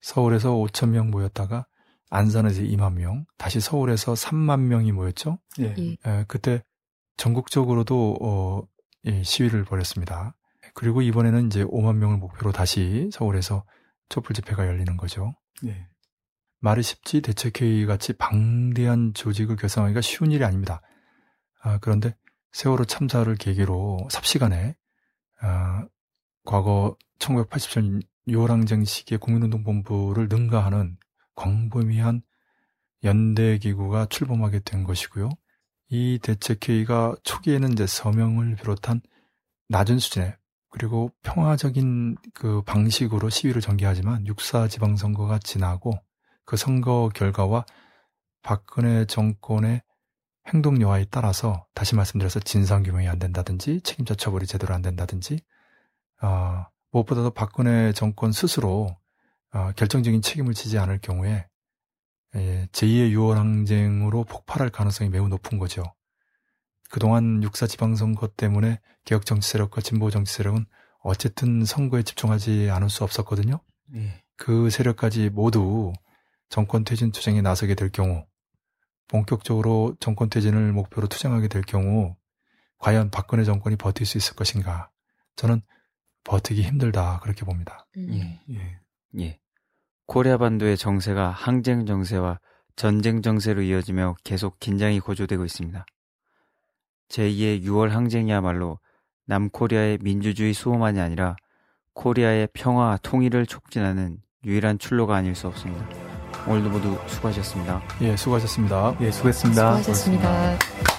서울에서 5천 명 모였다가 안산에서 2만 명, 다시 서울에서 3만 명이 모였죠. 예. 예. 에, 그때 전국적으로도 어, 예, 시위를 벌였습니다. 그리고 이번에는 이제 5만 명을 목표로 다시 서울에서 촛불 집회가 열리는 거죠. 예. 말이 쉽지 대책회의 같이 방대한 조직을 결성하기가 쉬운 일이 아닙니다. 아, 그런데 세월호 참사를 계기로 삽시간에 아, 과거 1987년 6월 항쟁 시기에 국민운동본부를 능가하는 광범위한 연대기구가 출범하게 된 것이고요. 이 대책회의가 초기에는 이제 서명을 비롯한 낮은 수준의 그리고 평화적인 그 방식으로 시위를 전개하지만 육사 지방선거가 지나고 그 선거 결과와 박근혜 정권의 행동 여하에 따라서 다시 말씀드려서 진상규명이 안 된다든지 책임자 처벌이 제대로 안 된다든지 어, 무엇보다도 박근혜 정권 스스로 어, 결정적인 책임을 지지 않을 경우에 예, 제2의 6월 항쟁으로 폭발할 가능성이 매우 높은 거죠. 그동안 육사 지방선거 때문에 개혁 정치 세력과 진보 정치 세력은 어쨌든 선거에 집중하지 않을 수 없었거든요. 예. 그 세력까지 모두 정권 퇴진 투쟁에 나서게 될 경우, 본격적으로 정권 퇴진을 목표로 투쟁하게 될 경우, 과연 박근혜 정권이 버틸 수 있을 것인가? 저는 버티기 힘들다 그렇게 봅니다. 음. 예. 예. 예. 코리아 반도의 정세가 항쟁 정세와 전쟁 정세로 이어지며 계속 긴장이 고조되고 있습니다. 제2의 6월 항쟁이야말로 남코리아의 민주주의 수호만이 아니라 코리아의 평화 통일을 촉진하는 유일한 출로가 아닐 수 없습니다. 오늘도 모두 수고하셨습니다. 예, 수고하셨습니다. 예, 수고했습니다. 수고하셨습니다.